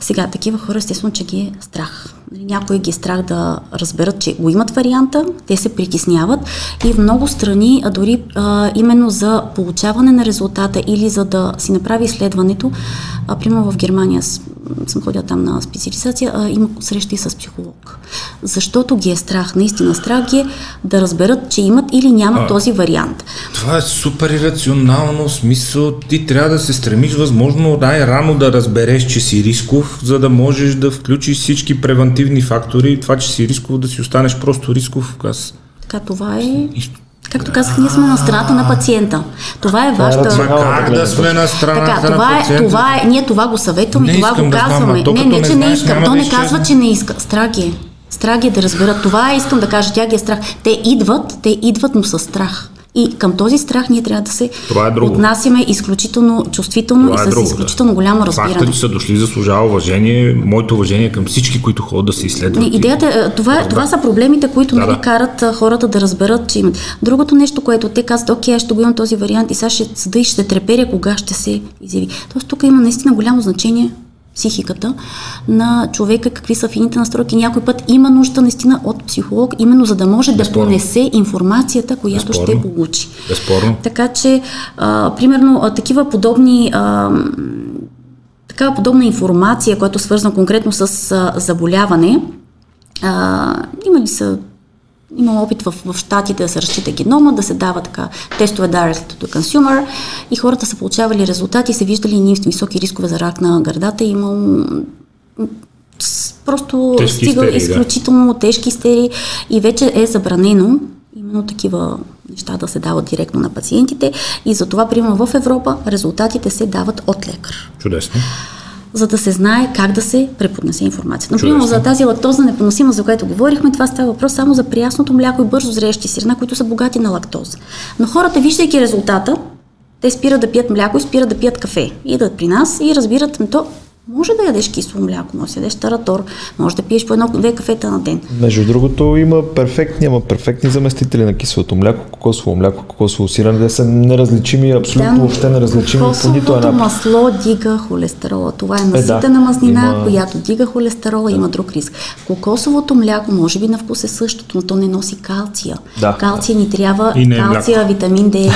Сега, такива хора, естествено, че ги е страх. Нали, някои ги е страх да разберат, че го имат варианта, те се притесняват и в много страни, а дори а, именно за получаване на резултата или за да си направи изследването, а, примерно в Германия съм ходила там на специализация, а, има срещи с психолог. Защото ги е страх, наистина страх ги е да разберат, че имат или нямат а, този вариант.
Това е супер ирационално, смисъл ти трябва да се стремиш възможно най-рано да разбереш, че си рисков, за да можеш да включиш всички превентивни фактори. Това, че си рисков, да си останеш просто рисков. Аз...
Така, това е... Както казах, ние сме на страната на пациента. Това е, е вашата...
Макар да сме на страната така,
това
на пациента.
Е, това е, ние това го съветваме, това го казваме. Да не, не, че не, не иска. То не казва, че не иска. Страх е. Страх е да разберат. Това е, искам да кажа, тя ги е страх. Те идват, те идват, но с страх. И към този страх ние трябва да се
Това е
отнасяме изключително чувствително Това и е с друго, изключително да. голямо разбиране.
Фактът, че са дошли, заслужава уважение, моето уважение към всички, които ходят да се изследват.
Идеята, е, това, това са проблемите, които да, нали, да. карат хората да разберат, че имат. Другото нещо, което те казват, окей, аз ще го имам този вариант и сега ще съда и ще треперя кога ще се изяви. Тоест тук има наистина голямо значение психиката на човека, какви са фините настройки. Някой път има нужда наистина от психолог, именно за да може Безспорно. да понесе информацията, която Безспорно. ще получи.
Безспорно.
Така че, а, примерно, а, такива подобни а, такава подобна информация, която е свързана конкретно с а, заболяване, а, има ли са Имам опит в, в щатите да се разчита генома, да се дава така тестове direct to consumer и хората са получавали резултати, се виждали ние високи рискове за рак на гърдата. Имам просто тежки стига истерии, изключително да. тежки истерии и вече е забранено именно такива неща да се дават директно на пациентите и затова, примерно в Европа, резултатите се дават от лекар.
Чудесно
за да се знае как да се преподнесе информация. Например, за тази лактозна непоносимост, за която говорихме, това става въпрос само за приясното мляко и бързо зрещи сирена, които са богати на лактоза. Но хората, виждайки резултата, те спират да пият мляко и спират да пият кафе. Идат при нас и разбират, то може да ядеш кисело мляко, може да ядеш таратор, може да пиеш по едно-две кафета на ден.
Между другото има перфектни, има перфектни заместители на киселото мляко, кокосово мляко, кокосово сирене, те са неразличими, абсолютно да, въобще неразличими по нито една.
масло дига холестерола. Това е наситена е, да, мазнина, има... която дига холестерола, да. има друг риск. Кокосовото мляко може би на вкус е същото, но то не носи калция. Да. Калция ни трябва, и не е калция, мляко. витамин D,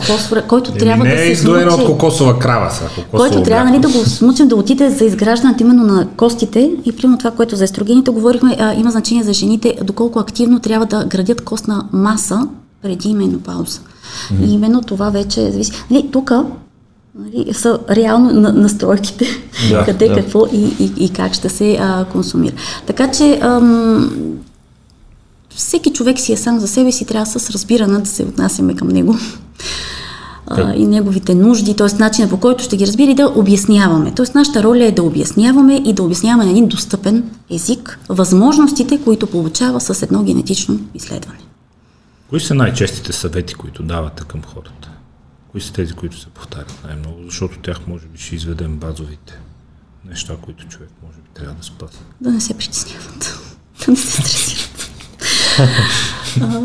фосфор, който трябва
не
да
се смучи. Не е от кокосова крава са.
Който трябва нали, да го смучим, да отиде за изграждането именно на костите и примерно това, което за естрогените говорихме, а, има значение за жените, доколко активно трябва да градят костна маса преди менопауза. Mm-hmm. И именно това вече зависи. Нали, тук нали, са реално на, настройките, да, къде, да. какво и, и, и как ще се а, консумира. Така че ам, всеки човек си е сам за себе си, трябва с разбиране да се отнасяме към него а, и неговите нужди, т.е. начинът по който ще ги разбира и да обясняваме. Т.е. нашата роля е да обясняваме и да обясняваме на един достъпен език възможностите, които получава с едно генетично изследване.
Кои са най-честите съвети, които давате към хората? Кои са тези, които се повтарят най-много? Защото тях може би ще изведем базовите неща, които човек може би трябва да спаси.
Да не се притесняват, да не се стресират.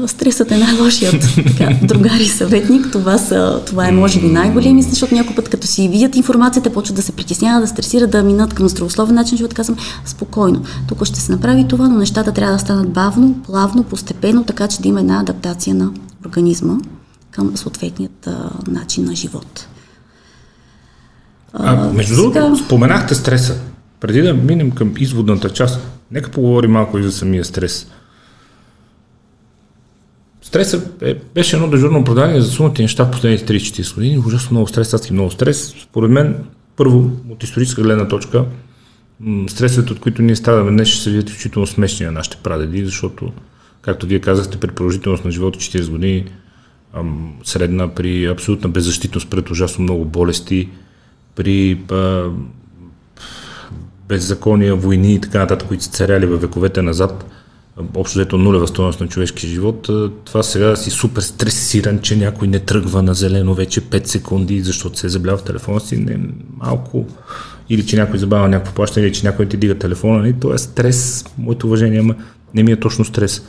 Стресът е най-лошият така, другари съветник. Това, са, това е може би най-големи, защото някой път като си видят информацията, почват да се притесняват, да стресират, да минат към здравословен начин, живот казвам спокойно. Тук ще се направи това, но нещата трябва да станат бавно, плавно, постепенно, така че да има една адаптация на организма към съответният а, начин на живот.
А, между другото, споменахте стреса. Преди да минем към изводната част, нека поговорим малко и за самия стрес. Стресът е, беше едно дежурно оправдание за сумата неща в последните 30-40 години. Ужасно много стрес, аз много стрес. Според мен, първо, от историческа гледна точка, стресът, от които ние страдаме днес, ще се видят изключително смешни на нашите прадеди, защото, както вие казахте, при продължителност на живота 40 години, средна при абсолютна беззащитност пред ужасно много болести, при а, беззакония, войни и така нататък, които са царяли във вековете назад, общо взето нулева стоеност на човешки живот, това сега си супер стресиран, че някой не тръгва на зелено вече 5 секунди, защото се е заблял в телефона си, не малко, или че някой забавя някакво плащане, или че някой ти дига телефона, нали? то е стрес, моето уважение, ама не ми е точно стрес.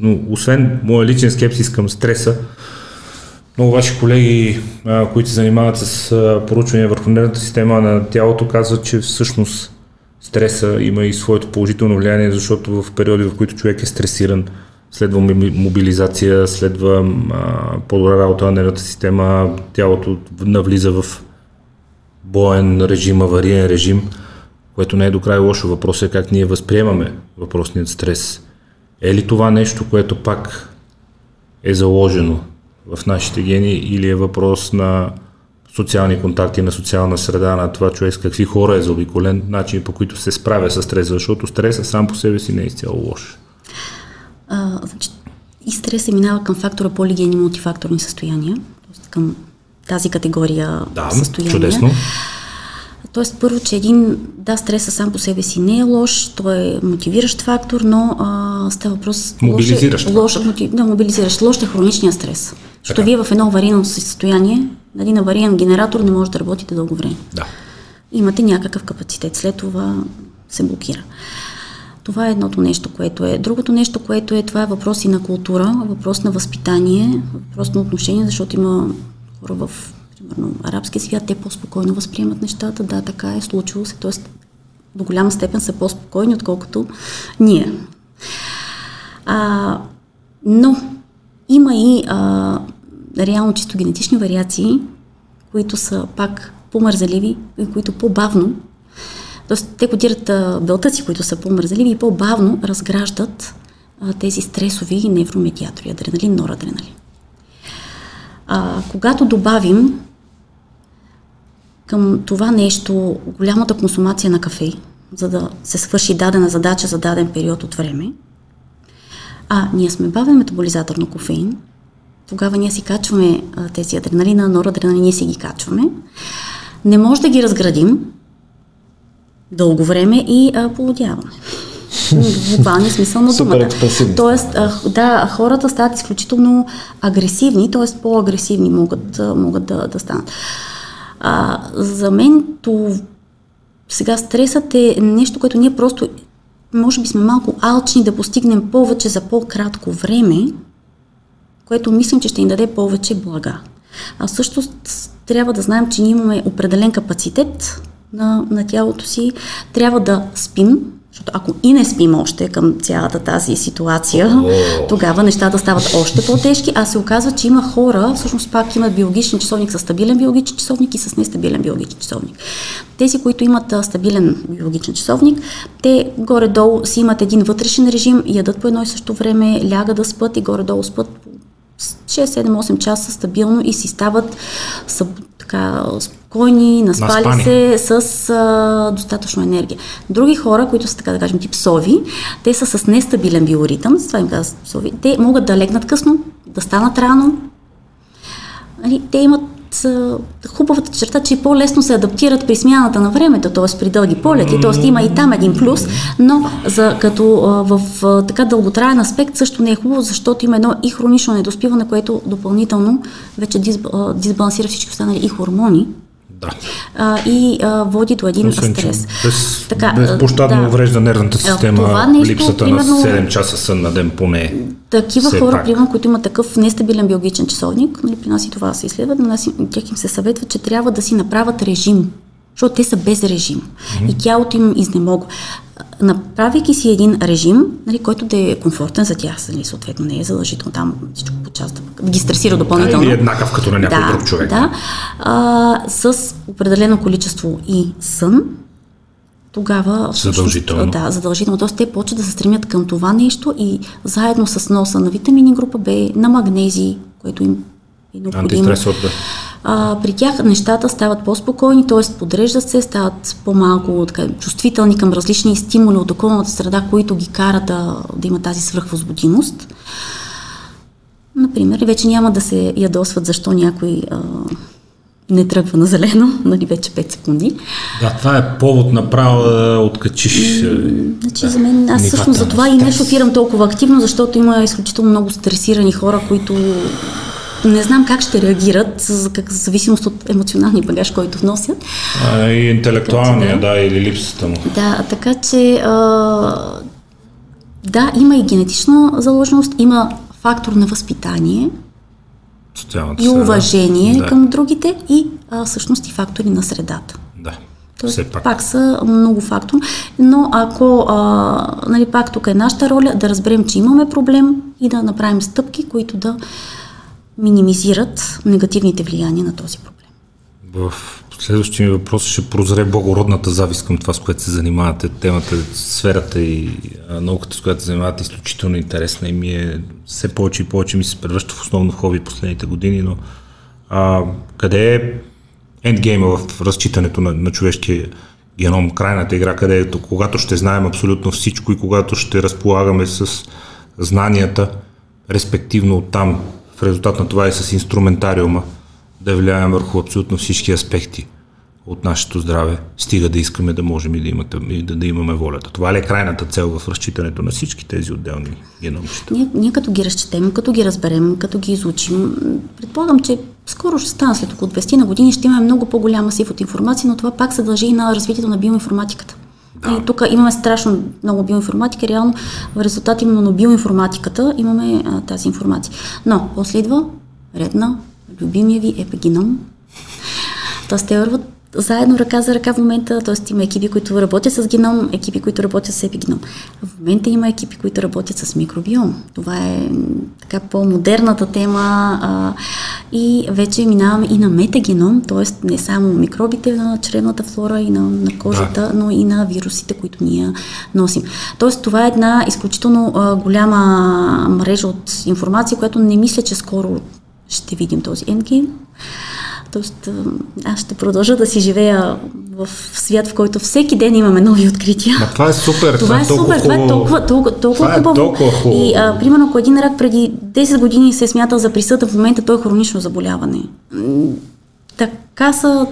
Но освен моя личен скепсис към стреса, много ваши колеги, които се занимават с поручване върху нервната система на тялото, казват, че всъщност стреса има и своето положително влияние, защото в периоди, в които човек е стресиран, следва мобилизация, следва а, по-добра работа на нервната система, тялото навлиза в боен режим, авариен режим, което не е до край лошо. Въпросът е как ние възприемаме въпросният стрес. Е ли това нещо, което пак е заложено в нашите гени или е въпрос на социални контакти, на социална среда, на това човек с какви хора е заобиколен, начини по които се справя с стреса, защото стреса сам по себе си не е изцяло лош.
А, значи, и стрес се минава към фактора полигени мултифакторни състояния, т.е. към тази категория
да,
състояния.
чудесно.
Тоест, първо, че един, да, стреса сам по себе си не е лош, той е мотивиращ фактор, но а, става въпрос...
Мобилизиращ.
Лош, лош, да, мобилизиращ. Лош е хроничния стрес. Защото вие в едно аварийно състояние, нали, на авариен генератор не може да работите дълго време.
Да.
Имате някакъв капацитет, след това се блокира. Това е едното нещо, което е. Другото нещо, което е, това е въпрос и на култура, въпрос на възпитание, въпрос на отношение, защото има хора в, примерно, арабския свят, те по-спокойно възприемат нещата. Да, така е, случило се, т.е. до голяма степен са по-спокойни, отколкото ние. А, но има и а, реално чисто генетични вариации, които са пак по-мързаливи и които по-бавно Тоест, те кодират белтъци, които са по-мързаливи и по-бавно разграждат а, тези стресови невромедиатори, адреналин, норадреналин. А, когато добавим към това нещо голямата консумация на кафе, за да се свърши дадена задача за даден период от време, а ние сме бавен метаболизатор на кофеин, тогава ние си качваме а, тези адреналина, норадреналин, ние си ги качваме. Не може да ги разградим, дълго време и а, полудяване. Буквалния смисъл на думата. Тоест, а, да, хората стават изключително агресивни, т.е. по-агресивни могат, могат да, да станат. А, за мен то, сега стресът е нещо, което ние просто може би сме малко алчни да постигнем повече за по-кратко време, което мислим, че ще ни даде повече блага. А също трябва да знаем, че ние имаме определен капацитет на, на тялото си. Трябва да спим, защото ако и не спим още към цялата тази ситуация, oh. тогава нещата стават още по-тежки, а се оказва, че има хора, всъщност пак имат биологичен часовник с стабилен биологичен часовник и с нестабилен биологичен часовник. Тези, които имат стабилен биологичен часовник, те горе-долу си имат един вътрешен режим, ядат по едно и също време, лягат да спят и горе-долу спът 6-7-8 часа стабилно и си стават така спокойни, наспали, наспали. се с а, достатъчно енергия. Други хора, които са така да кажем тип сови, те са с нестабилен биоритъм, това им казват сови, те могат да легнат късно, да станат рано. Нали, те имат хубавата черта, че по-лесно се адаптират при смяната на времето, т.е. при дълги полети, т.е. има и там един плюс, но за, като в така дълготраен аспект също не е хубаво, защото има едно и хронично недоспиване, което допълнително вече дисбалансира всички останали и хормони,
да.
А, и а, води до един Освен, стрес.
Без, така, безпощадно да. уврежда нервната система, това нещо, липсата примерно, на 7 часа сън на ден поне.
Такива хора, примерно, които имат такъв нестабилен биологичен часовник, нали, при нас и това се изследва, но нас, тях им се съветва, че трябва да си направят режим защото те са без режим mm-hmm. и тялото им изнемога. Направяйки си един режим, нали, който да е комфортен за тях, нали, съответно не е задължително там всичко по част да ги стресира допълнително.
Или еднакъв като на някой да, друг човек.
Да, а, с определено количество и сън, тогава...
Задължително.
Да, задължително. Тоест те почват да се стремят към това нещо и заедно с носа на витамини група Б, на магнези, което им е необходимо.
Антистресор, да
а, при тях нещата стават по-спокойни, т.е. подреждат се, стават по-малко така, чувствителни към различни стимули от околната среда, които ги карат да, да има тази свръхвъзбудимост. Например, вече няма да се ядосват защо някой а, не тръгва на зелено, нали вече 5 секунди.
Да, това е повод направо да откачиш.
Значи да, за мен, аз всъщност за това и не шофирам толкова активно, защото има изключително много стресирани хора, които не знам как ще реагират, как, в зависимост от емоционалния багаж, който носят.
А, и интелектуалния, да. да, или липсата му.
Да, така че а, да, има и генетична заложеност, има фактор на възпитание
Социалната
и уважение да. към другите и а, всъщност и фактори на средата.
Да.
Тоест, пак. пак са много фактори, но ако, а, нали, пак тук е нашата роля да разберем, че имаме проблем и да направим стъпки, които да минимизират негативните влияния на този проблем.
В следващия ми въпрос ще прозре благородната завист към това, с което се занимавате. Темата, сферата и науката, с която се занимавате, е изключително интересна и ми е все повече и повече ми се превръща в основно хоби последните години, но а, къде е ендгейма в разчитането на, на човешкия геном, крайната игра, къде е когато ще знаем абсолютно всичко и когато ще разполагаме с знанията, респективно от там в резултат на това и с инструментариума да влияем върху абсолютно всички аспекти от нашето здраве, стига да искаме да можем и да, имате, и да, да имаме волята. Това ли е крайната цел в разчитането на всички тези отделни геномчета?
Ние, ние като ги разчетем, като ги разберем, като ги изучим, предполагам, че скоро ще стана след около 20 на години, ще имаме много по-голям масив от информация, но това пак се дължи и на развитието на биоинформатиката. Да. И тук имаме страшно много биоинформатика. Реално в резултат именно на биоинформатиката имаме а, тази информация. Но после идва редна, любимия ви епигеном. Тоест те върват заедно ръка за ръка в момента, т.е. има екипи, които работят с геном, екипи, които работят с епигеном. В момента има екипи, които работят с микробиом. Това е така по-модерната тема а, и вече минаваме и на метагеном, т.е. не само микробите на чревната флора и на, на кожата, да. но и на вирусите, които ние носим. Тоест това е една изключително а, голяма мрежа от информация, която не мисля, че скоро ще видим този ендгейм. Тоест, аз ще продължа да си живея в свят, в който всеки ден имаме нови открития.
А това е супер.
Това, е супер. Това е толкова, толкова, толкова това е хубаво. Толкова хубаво. И, а, примерно, ако един рак преди 10 години се е смятал за присъда, в момента той е хронично заболяване. Така са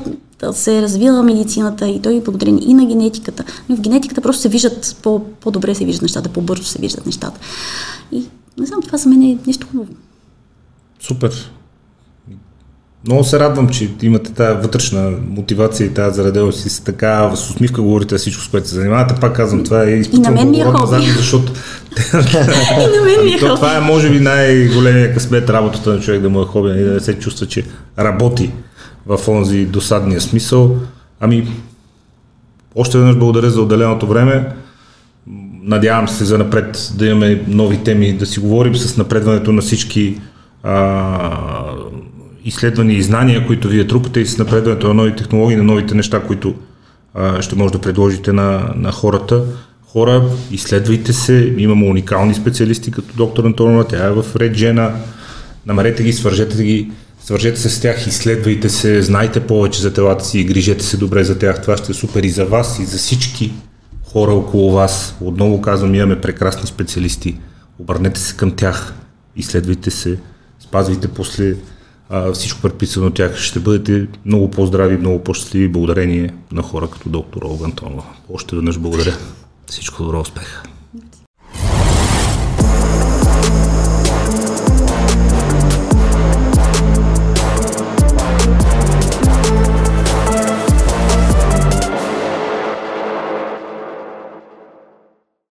се е развила медицината и той е благодарение и на генетиката. Но в генетиката просто се виждат, по, по-добре се виждат нещата, по-бързо се виждат нещата. И не знам, това за мен е нещо хубаво.
Супер. Много се радвам, че имате тази вътрешна мотивация и тази зараделост и с така с усмивка говорите всичко, с което се занимавате. Пак казвам, това е
изпитвам благодарност
назад, защото
и на мен ми е
то, това е може би най-големия късмет работата на човек да му е хоби и да не се чувства, че работи в онзи досадния смисъл. Ами, още веднъж благодаря за отделеното време. Надявам се за напред да имаме нови теми, да си говорим с напредването на всички а, изследвания и знания, които вие трупате и с напредването на нови технологии, на новите неща, които а, ще може да предложите на, на хората. Хора, изследвайте се, имаме уникални специалисти като доктор Антонова, тя е в Реджена, намерете ги, свържете ги, свържете се с тях, изследвайте се, знайте повече за телата си грижете се добре за тях. Това ще е супер и за вас, и за всички хора около вас. Отново казвам, имаме прекрасни специалисти. Обърнете се към тях, изследвайте се, спазвайте после а, всичко предписано от тях. Ще бъдете много по-здрави, много по-щастливи благодарение на хора като доктор Олга Антонова. Още веднъж благодаря. Всичко добро, успех!